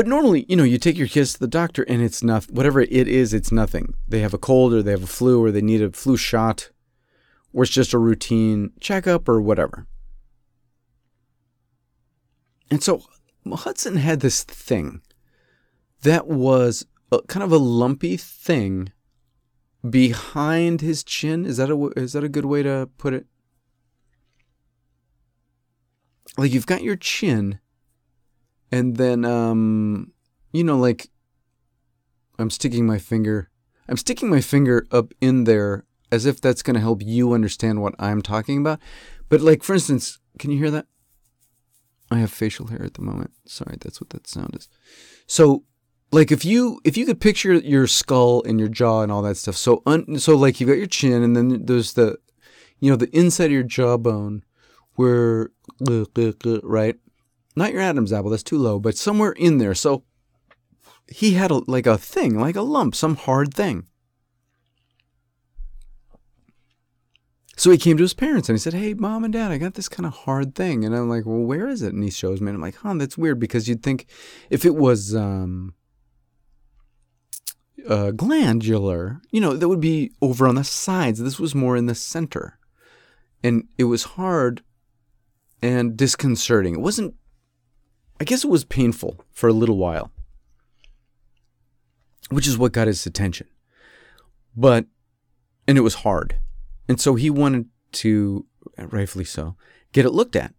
But normally, you know, you take your kids to the doctor and it's nothing. Whatever it is, it's nothing. They have a cold or they have a flu or they need a flu shot or it's just a routine checkup or whatever. And so Hudson had this thing that was a, kind of a lumpy thing behind his chin. Is that a is that a good way to put it? Like you've got your chin and then um you know like i'm sticking my finger i'm sticking my finger up in there as if that's going to help you understand what i'm talking about. But like for instance can you hear that? I have facial hair at the moment. Sorry that's what that sound is. So like if you if you could picture your skull and your jaw and all that stuff so un, so like you've got your chin and then there's the you know the inside of your jawbone where right not your Adam's apple, that's too low, but somewhere in there. So he had a, like a thing, like a lump, some hard thing. So he came to his parents and he said, Hey, mom and dad, I got this kind of hard thing. And I'm like, Well, where is it? And he shows me. And I'm like, Huh, that's weird because you'd think if it was, um, uh, glandular, you know, that would be over on the sides. This was more in the center. And it was hard and disconcerting. It wasn't, I guess it was painful for a little while, which is what got his attention. But, and it was hard. And so he wanted to, rightfully so, get it looked at.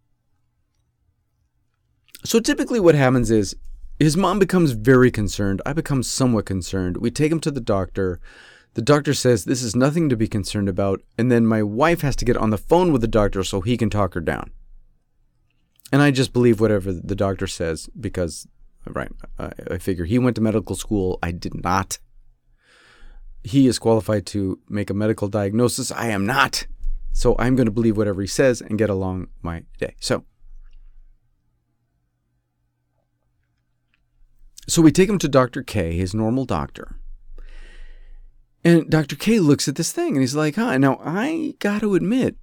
So typically what happens is his mom becomes very concerned. I become somewhat concerned. We take him to the doctor. The doctor says this is nothing to be concerned about. And then my wife has to get on the phone with the doctor so he can talk her down. And I just believe whatever the doctor says because, right, I, I figure he went to medical school. I did not. He is qualified to make a medical diagnosis. I am not. So I'm going to believe whatever he says and get along my day. So So we take him to Dr. K, his normal doctor. And Dr. K looks at this thing and he's like, huh, now I got to admit,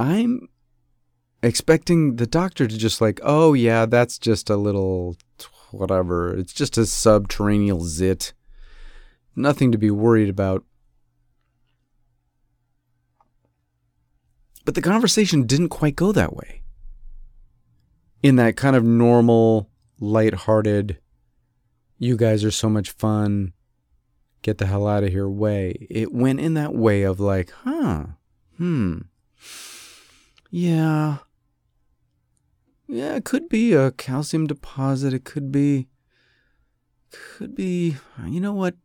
I'm expecting the doctor to just like, oh, yeah, that's just a little whatever. It's just a subterranean zit. Nothing to be worried about. But the conversation didn't quite go that way. In that kind of normal, lighthearted, you guys are so much fun, get the hell out of here way. It went in that way of like, huh, hmm, yeah, yeah, it could be a calcium deposit. It could be, could be, you know what?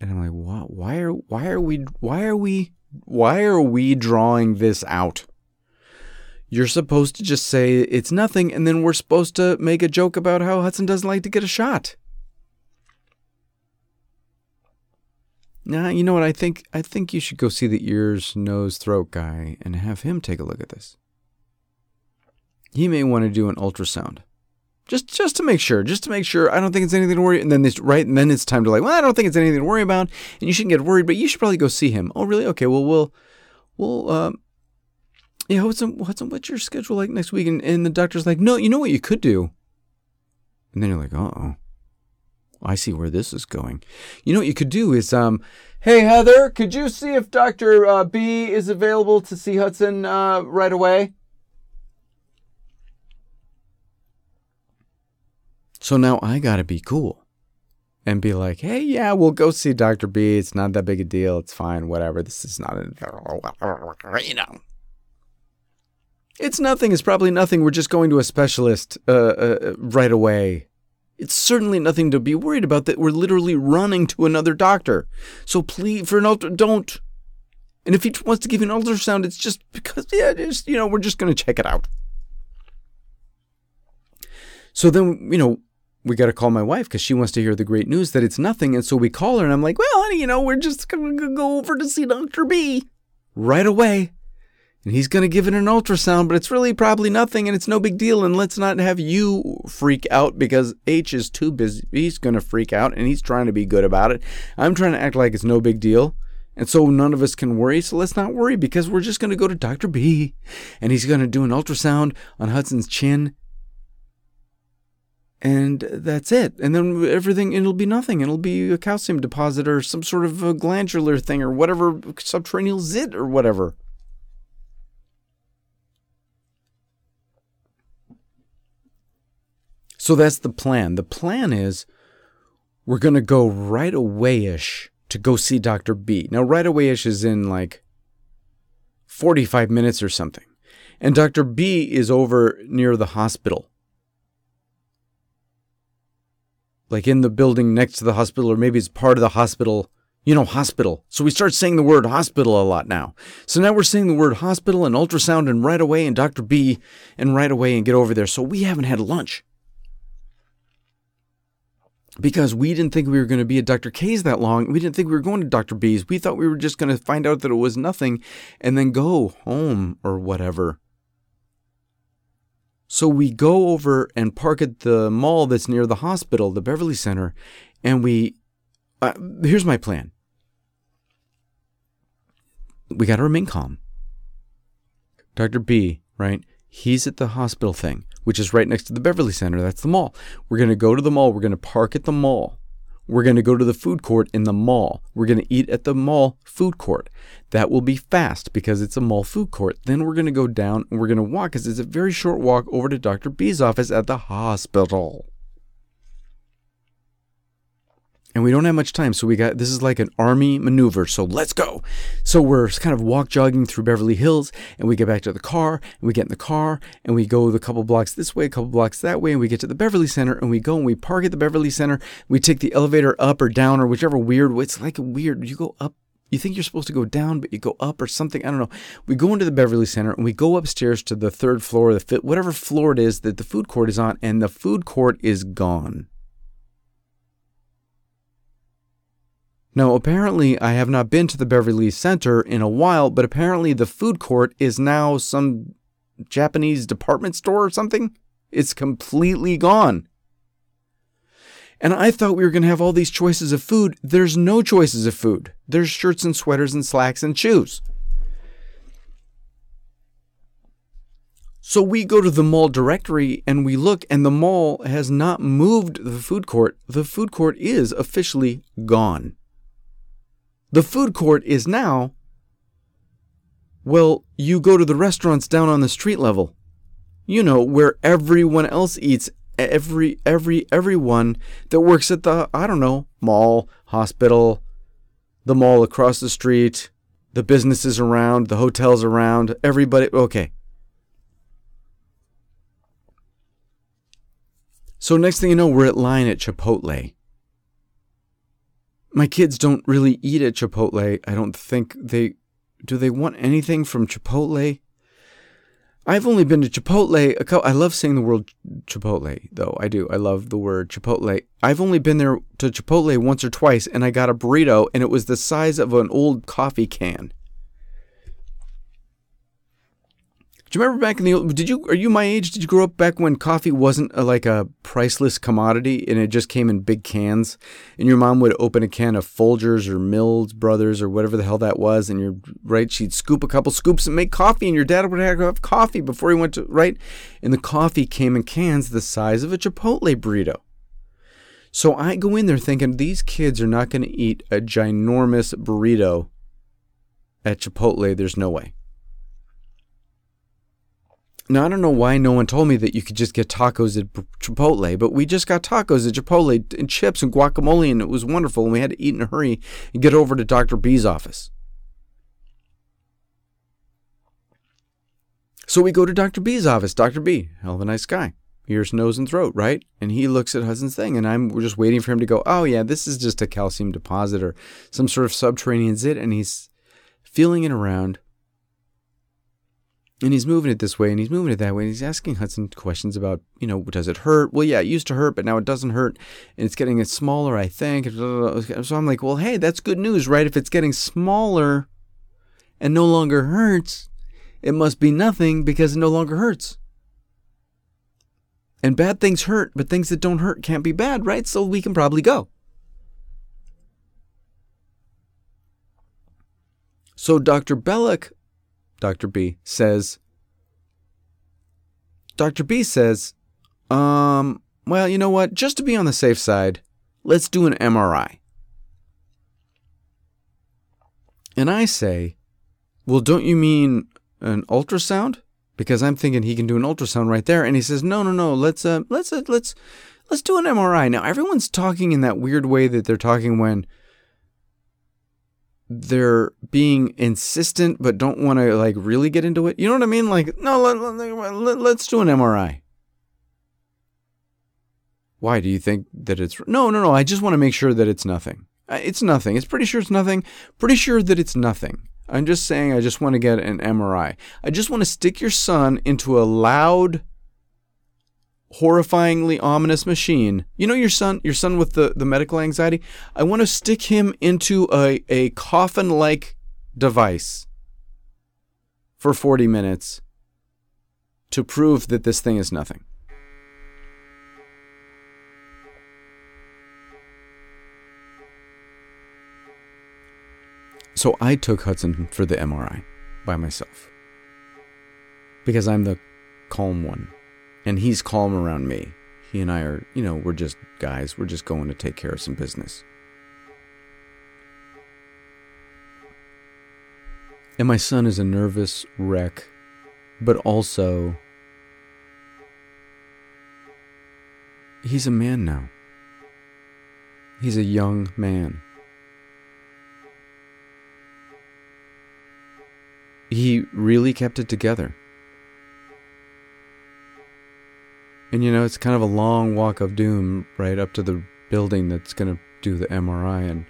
And I'm like, what? Why are, why are we, why are we, why are we drawing this out? You're supposed to just say it's nothing, and then we're supposed to make a joke about how Hudson doesn't like to get a shot. Nah, you know what? I think I think you should go see the ears, nose, throat guy and have him take a look at this. He may want to do an ultrasound. Just just to make sure, just to make sure. I don't think it's anything to worry. And then this right, and then it's time to like, well, I don't think it's anything to worry about, and you shouldn't get worried, but you should probably go see him. Oh, really? Okay. Well, we'll we'll um, yeah, what's what's what's your schedule like next week? And, and the doctor's like, no, you know what you could do. And then you're like, oh, I see where this is going. You know what you could do is, um, hey Heather, could you see if Doctor uh, B is available to see Hudson uh, right away? So now I gotta be cool and be like, hey, yeah, we'll go see Dr. B. It's not that big a deal. It's fine. Whatever. This is not, a, you know. It's nothing. It's probably nothing. We're just going to a specialist uh, uh, right away. It's certainly nothing to be worried about that we're literally running to another doctor. So please, for an ultra, don't. And if he wants to give you an ultrasound, it's just because, yeah, just, you know, we're just going to check it out. So then, you know, we got to call my wife because she wants to hear the great news that it's nothing. And so we call her, and I'm like, well, honey, you know, we're just going to go over to see Dr. B right away and he's going to give it an ultrasound, but it's really probably nothing and it's no big deal. And let's not have you freak out because H is too busy. He's going to freak out and he's trying to be good about it. I'm trying to act like it's no big deal. And so none of us can worry. So let's not worry because we're just going to go to Dr. B and he's going to do an ultrasound on Hudson's chin. And that's it. And then everything, it'll be nothing. It'll be a calcium deposit or some sort of a glandular thing or whatever, subterranean zit or whatever. So that's the plan. The plan is we're going to go right away ish to go see Dr. B. Now, right away ish is in like 45 minutes or something. And Dr. B is over near the hospital. Like in the building next to the hospital, or maybe it's part of the hospital. You know, hospital. So we start saying the word hospital a lot now. So now we're saying the word hospital and ultrasound and right away and Dr. B and right away and get over there. So we haven't had lunch because we didn't think we were going to be at Dr. K's that long. We didn't think we were going to Dr. B's. We thought we were just going to find out that it was nothing and then go home or whatever. So we go over and park at the mall that's near the hospital, the Beverly Center, and we. Uh, here's my plan. We got to remain calm. Dr. B, right? He's at the hospital thing which is right next to the Beverly Center. That's the mall. We're going to go to the mall. We're going to park at the mall. We're going to go to the food court in the mall. We're going to eat at the mall food court. That will be fast because it's a mall food court. Then we're going to go down and we're going to walk because it's a very short walk over to Dr. B's office at the hospital and we don't have much time so we got this is like an army maneuver so let's go so we're kind of walk jogging through beverly hills and we get back to the car and we get in the car and we go the couple blocks this way a couple blocks that way and we get to the beverly center and we go and we park at the beverly center we take the elevator up or down or whichever weird it's like a weird you go up you think you're supposed to go down, but you go up or something. I don't know. We go into the Beverly Center and we go upstairs to the third floor, the fifth, whatever floor it is that the food court is on, and the food court is gone. Now, apparently, I have not been to the Beverly Center in a while, but apparently, the food court is now some Japanese department store or something. It's completely gone. And I thought we were going to have all these choices of food. There's no choices of food. There's shirts and sweaters and slacks and shoes. So we go to the mall directory and we look, and the mall has not moved the food court. The food court is officially gone. The food court is now, well, you go to the restaurants down on the street level. You know, where everyone else eats, every, every, everyone that works at the, I don't know, mall, hospital, the mall across the street, the businesses around, the hotels around, everybody. Okay. So next thing you know, we're at line at Chipotle my kids don't really eat at Chipotle. I don't think they do. They want anything from Chipotle. I've only been to Chipotle. A couple, I love saying the word Chipotle, though. I do. I love the word Chipotle. I've only been there to Chipotle once or twice, and I got a burrito, and it was the size of an old coffee can. Do you remember back in the old? Did you are you my age? Did you grow up back when coffee wasn't a, like a priceless commodity and it just came in big cans? And your mom would open a can of Folgers or Hills Brothers or whatever the hell that was, and you're right. She'd scoop a couple scoops and make coffee, and your dad would have coffee before he went to right. And the coffee came in cans the size of a Chipotle burrito. So I go in there thinking these kids are not going to eat a ginormous burrito at Chipotle. There's no way. Now, I don't know why no one told me that you could just get tacos at Chipotle, but we just got tacos at Chipotle and chips and guacamole, and it was wonderful. And we had to eat in a hurry and get over to Dr. B's office. So we go to Dr. B's office. Dr. B, hell of a nice guy. Ears, nose, and throat, right? And he looks at Hudson's thing, and I'm we're just waiting for him to go, oh, yeah, this is just a calcium deposit or some sort of subterranean zit. And he's feeling it around and he's moving it this way and he's moving it that way and he's asking hudson questions about you know does it hurt? Well yeah it used to hurt but now it doesn't hurt and it's getting smaller i think. So i'm like well hey that's good news right? If it's getting smaller and no longer hurts it must be nothing because it no longer hurts. And bad things hurt but things that don't hurt can't be bad right? So we can probably go. So dr belloc Dr. B says, Dr. B says, um, well, you know what? Just to be on the safe side, let's do an MRI. And I say, well, don't you mean an ultrasound? Because I'm thinking he can do an ultrasound right there. And he says, no, no, no. Let's uh, let's uh, let's let's do an MRI. Now everyone's talking in that weird way that they're talking when they're being insistent but don't want to like really get into it. You know what I mean? Like, no, let, let, let's do an MRI. Why do you think that it's no, no, no? I just want to make sure that it's nothing. It's nothing. It's pretty sure it's nothing. Pretty sure that it's nothing. I'm just saying I just want to get an MRI. I just want to stick your son into a loud horrifyingly ominous machine. You know your son, your son with the, the medical anxiety? I want to stick him into a, a coffin like device for 40 minutes to prove that this thing is nothing. So I took Hudson for the MRI by myself because I'm the calm one and he's calm around me. He and I are, you know, we're just guys. We're just going to take care of some business. And my son is a nervous wreck, but also he's a man now. He's a young man. He really kept it together. And you know, it's kind of a long walk of doom right up to the building that's going to do the MRI. And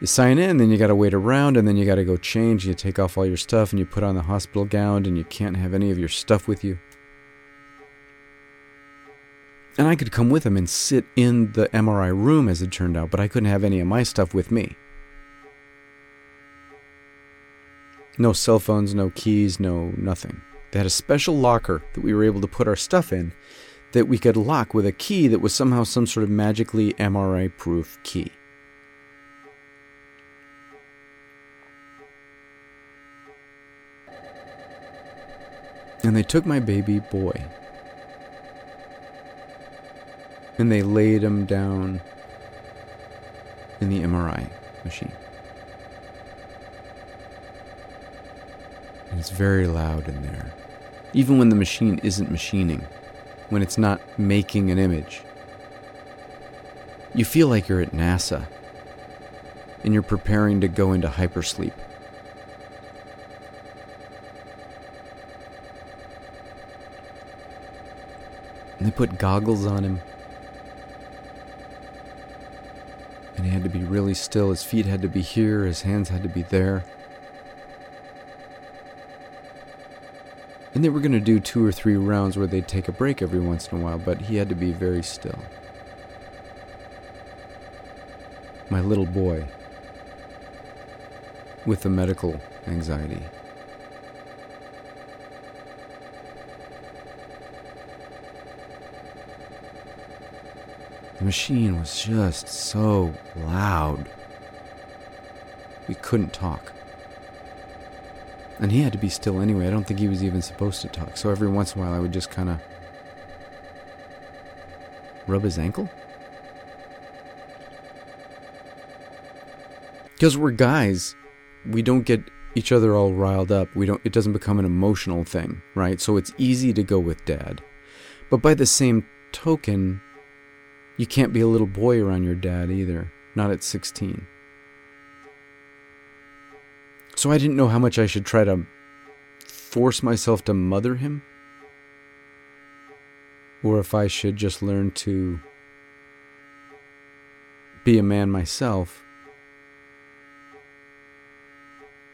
you sign in, then you got to wait around, and then you got to go change. You take off all your stuff, and you put on the hospital gown, and you can't have any of your stuff with you. And I could come with him and sit in the MRI room, as it turned out, but I couldn't have any of my stuff with me. No cell phones, no keys, no nothing. They had a special locker that we were able to put our stuff in that we could lock with a key that was somehow some sort of magically MRI proof key. And they took my baby boy and they laid him down in the MRI machine. And it's very loud in there even when the machine isn't machining, when it's not making an image. You feel like you're at NASA and you're preparing to go into hypersleep. And they put goggles on him. And he had to be really still. His feet had to be here, his hands had to be there. And they were going to do two or three rounds where they'd take a break every once in a while, but he had to be very still. My little boy with the medical anxiety. The machine was just so loud. We couldn't talk. And he had to be still anyway. I don't think he was even supposed to talk. So every once in a while, I would just kind of rub his ankle. Because we're guys, we don't get each other all riled up. We don't. It doesn't become an emotional thing, right? So it's easy to go with dad. But by the same token, you can't be a little boy around your dad either. Not at 16. So I didn't know how much I should try to force myself to mother him. Or if I should just learn to be a man myself.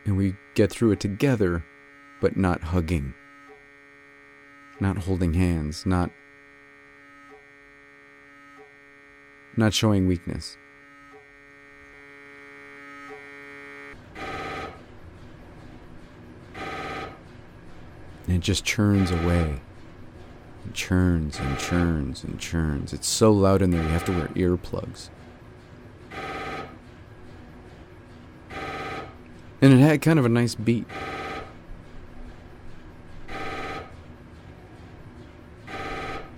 And we get through it together, but not hugging, not holding hands, not not showing weakness. And it just churns away. It churns and churns and churns. It's so loud in there you have to wear earplugs. And it had kind of a nice beat.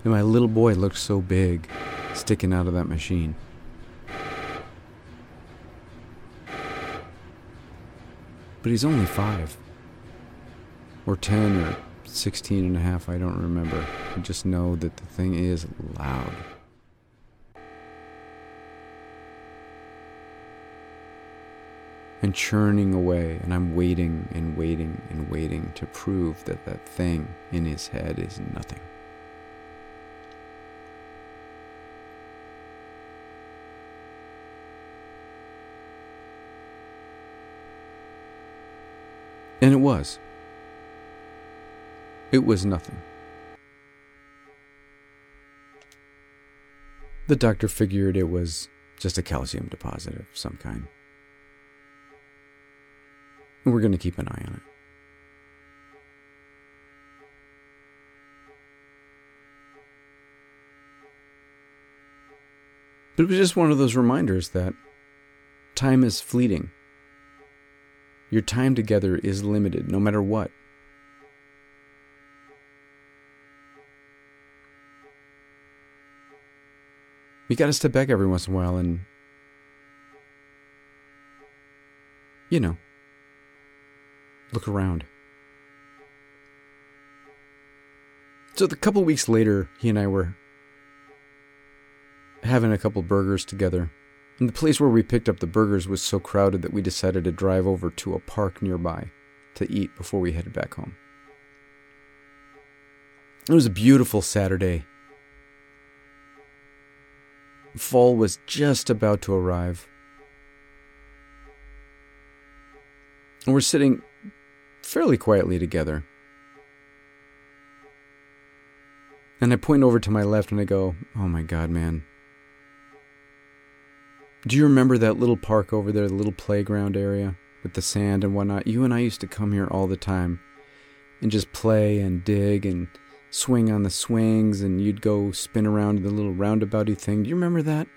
And my little boy looked so big, sticking out of that machine. But he's only five or 10 or 16 and a half, I don't remember. I just know that the thing is loud. And churning away, and I'm waiting and waiting and waiting to prove that that thing in his head is nothing. And it was. It was nothing. The doctor figured it was just a calcium deposit of some kind. We're going to keep an eye on it. But it was just one of those reminders that time is fleeting. Your time together is limited, no matter what. We got to step back every once in a while and, you know, look around. So, a couple weeks later, he and I were having a couple burgers together. And the place where we picked up the burgers was so crowded that we decided to drive over to a park nearby to eat before we headed back home. It was a beautiful Saturday. Fall was just about to arrive. And we're sitting fairly quietly together. And I point over to my left and I go, Oh my god, man. Do you remember that little park over there, the little playground area with the sand and whatnot? You and I used to come here all the time and just play and dig and swing on the swings and you'd go spin around the little roundabouty thing. Do you remember that?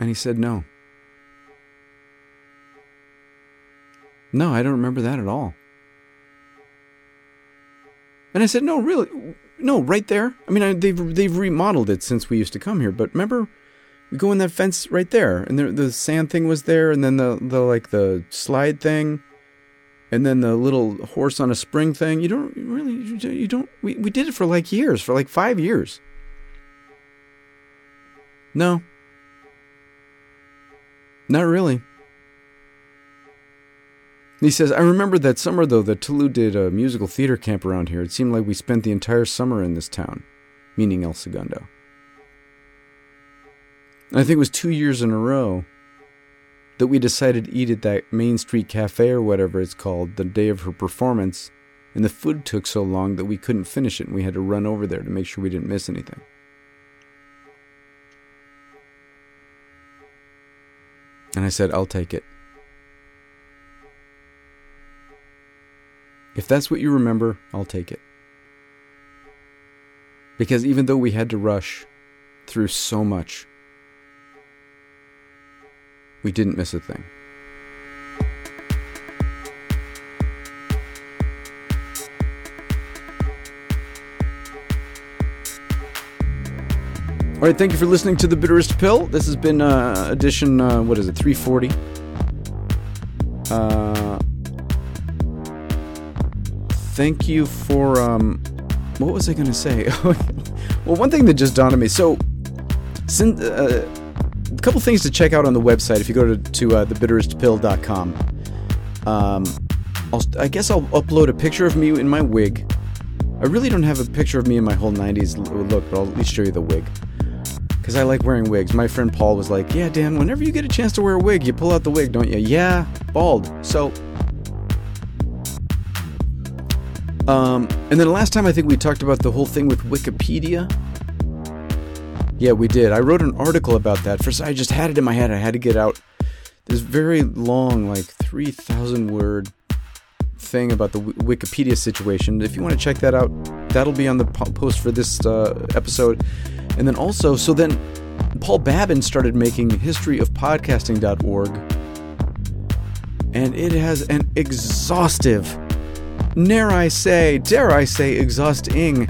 And he said, No. No, I don't remember that at all. And I said, No, really? No, right there. I mean, I, they've they've remodeled it since we used to come here. But remember, we go in that fence right there, and the, the sand thing was there, and then the the like the slide thing, and then the little horse on a spring thing. You don't really, you don't. We we did it for like years, for like five years. No, not really. He says, I remember that summer, though, that Toulouse did a musical theater camp around here. It seemed like we spent the entire summer in this town, meaning El Segundo. I think it was two years in a row that we decided to eat at that Main Street Cafe or whatever it's called the day of her performance, and the food took so long that we couldn't finish it and we had to run over there to make sure we didn't miss anything. And I said, I'll take it. If that's what you remember, I'll take it. Because even though we had to rush through so much, we didn't miss a thing. All right, thank you for listening to The Bitterest Pill. This has been uh, edition, uh, what is it, 340? Uh, thank you for um, what was I going to say? well, one thing that just dawned on me. So, since, uh, a couple things to check out on the website. If you go to to uh, thebitterestpill.com, um, I'll, I guess I'll upload a picture of me in my wig. I really don't have a picture of me in my whole '90s look, but I'll at least show you the wig because I like wearing wigs. My friend Paul was like, "Yeah, Dan, whenever you get a chance to wear a wig, you pull out the wig, don't you?" Yeah, bald. So Um, and then last time I think we talked about the whole thing with Wikipedia. Yeah, we did. I wrote an article about that. First, I just had it in my head. I had to get out this very long, like 3,000 word thing about the Wikipedia situation. If you want to check that out, that'll be on the post for this uh, episode. And then also, so then Paul Babin started making historyofpodcasting.org, and it has an exhaustive dare I say, dare I say, exhausting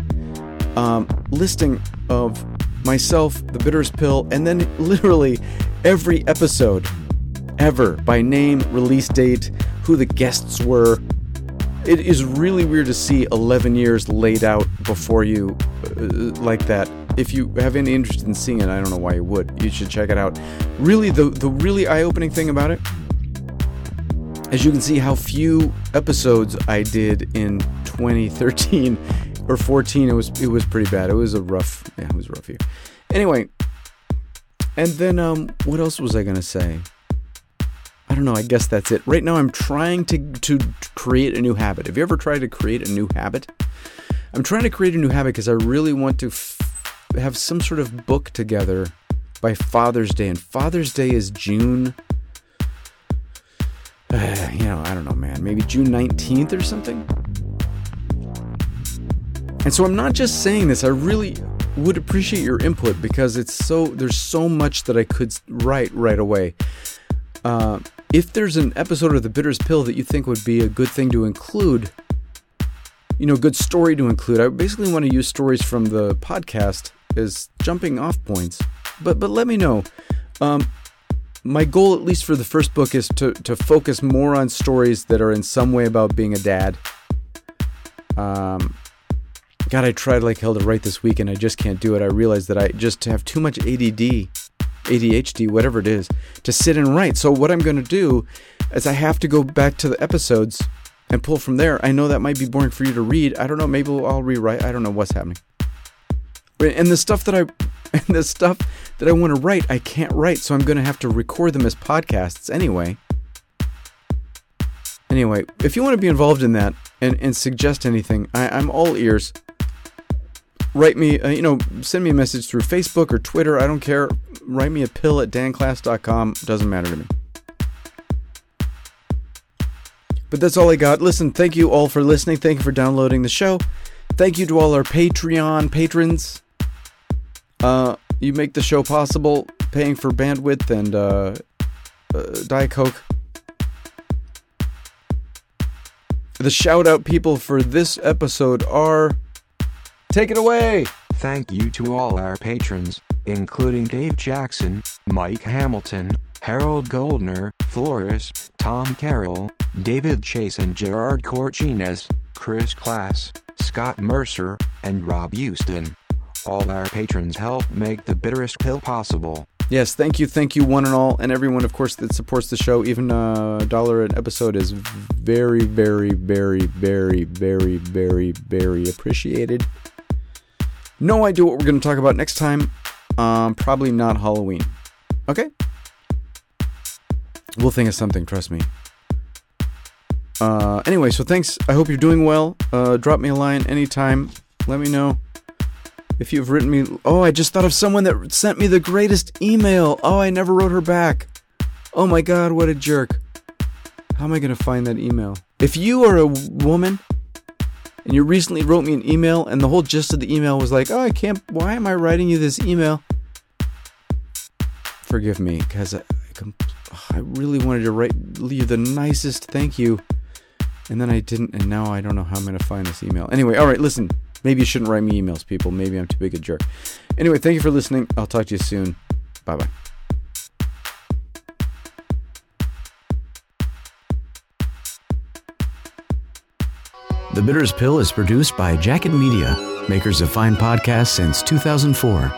um, listing of myself, the bitterest pill, and then literally every episode ever by name, release date, who the guests were. It is really weird to see 11 years laid out before you uh, like that. If you have any interest in seeing it, I don't know why you would. You should check it out. Really, the, the really eye opening thing about it as you can see how few episodes I did in 2013 or 14 it was it was pretty bad. It was a rough yeah, it was rough year. Anyway, and then um what else was I to say? I don't know, I guess that's it. Right now I'm trying to to create a new habit. Have you ever tried to create a new habit? I'm trying to create a new habit because I really want to f- have some sort of book together by Father's Day and Father's Day is June uh, you know, I don't know, man, maybe June 19th or something. And so I'm not just saying this, I really would appreciate your input because it's so, there's so much that I could write right away. Uh, if there's an episode of The Bitterest Pill that you think would be a good thing to include, you know, good story to include. I basically want to use stories from the podcast as jumping off points. But but let me know. Um, my goal, at least for the first book, is to to focus more on stories that are in some way about being a dad. Um, God, I tried like hell to write this week, and I just can't do it. I realized that I just have too much ADD, ADHD, whatever it is, to sit and write. So what I'm going to do is I have to go back to the episodes and pull from there. I know that might be boring for you to read. I don't know. Maybe I'll rewrite. I don't know what's happening. And the stuff that I, and the stuff that I want to write, I can't write. So I'm going to have to record them as podcasts anyway. Anyway, if you want to be involved in that and, and suggest anything, I, I'm all ears. Write me, uh, you know, send me a message through Facebook or Twitter. I don't care. Write me a pill at danklass.com. Doesn't matter to me. But that's all I got. Listen, thank you all for listening. Thank you for downloading the show. Thank you to all our Patreon patrons. Uh, you make the show possible, paying for bandwidth and uh, uh, Diet Coke. The shout out people for this episode are. Take it away! Thank you to all our patrons, including Dave Jackson, Mike Hamilton, Harold Goldner, Flores, Tom Carroll, David Chase and Gerard Corchines, Chris Class, Scott Mercer, and Rob Houston. All our patrons help make the bitterest pill possible. Yes, thank you, thank you, one and all, and everyone, of course, that supports the show. Even a dollar an episode is very, very, very, very, very, very, very appreciated. No idea what we're going to talk about next time. Um, probably not Halloween. Okay? We'll think of something, trust me. Uh, anyway, so thanks. I hope you're doing well. Uh, drop me a line anytime. Let me know if you've written me. Oh, I just thought of someone that sent me the greatest email. Oh, I never wrote her back. Oh my god, what a jerk. How am I going to find that email? If you are a woman and you recently wrote me an email and the whole gist of the email was like, oh, I can't, why am I writing you this email? Forgive me, because I, I, really wanted to write you the nicest thank you. And then I didn't, and now I don't know how I'm going to find this email. Anyway, all right, listen. Maybe you shouldn't write me emails, people. Maybe I'm too big a jerk. Anyway, thank you for listening. I'll talk to you soon. Bye bye. The Bitterest Pill is produced by Jacket Media, makers of fine podcasts since 2004.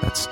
That's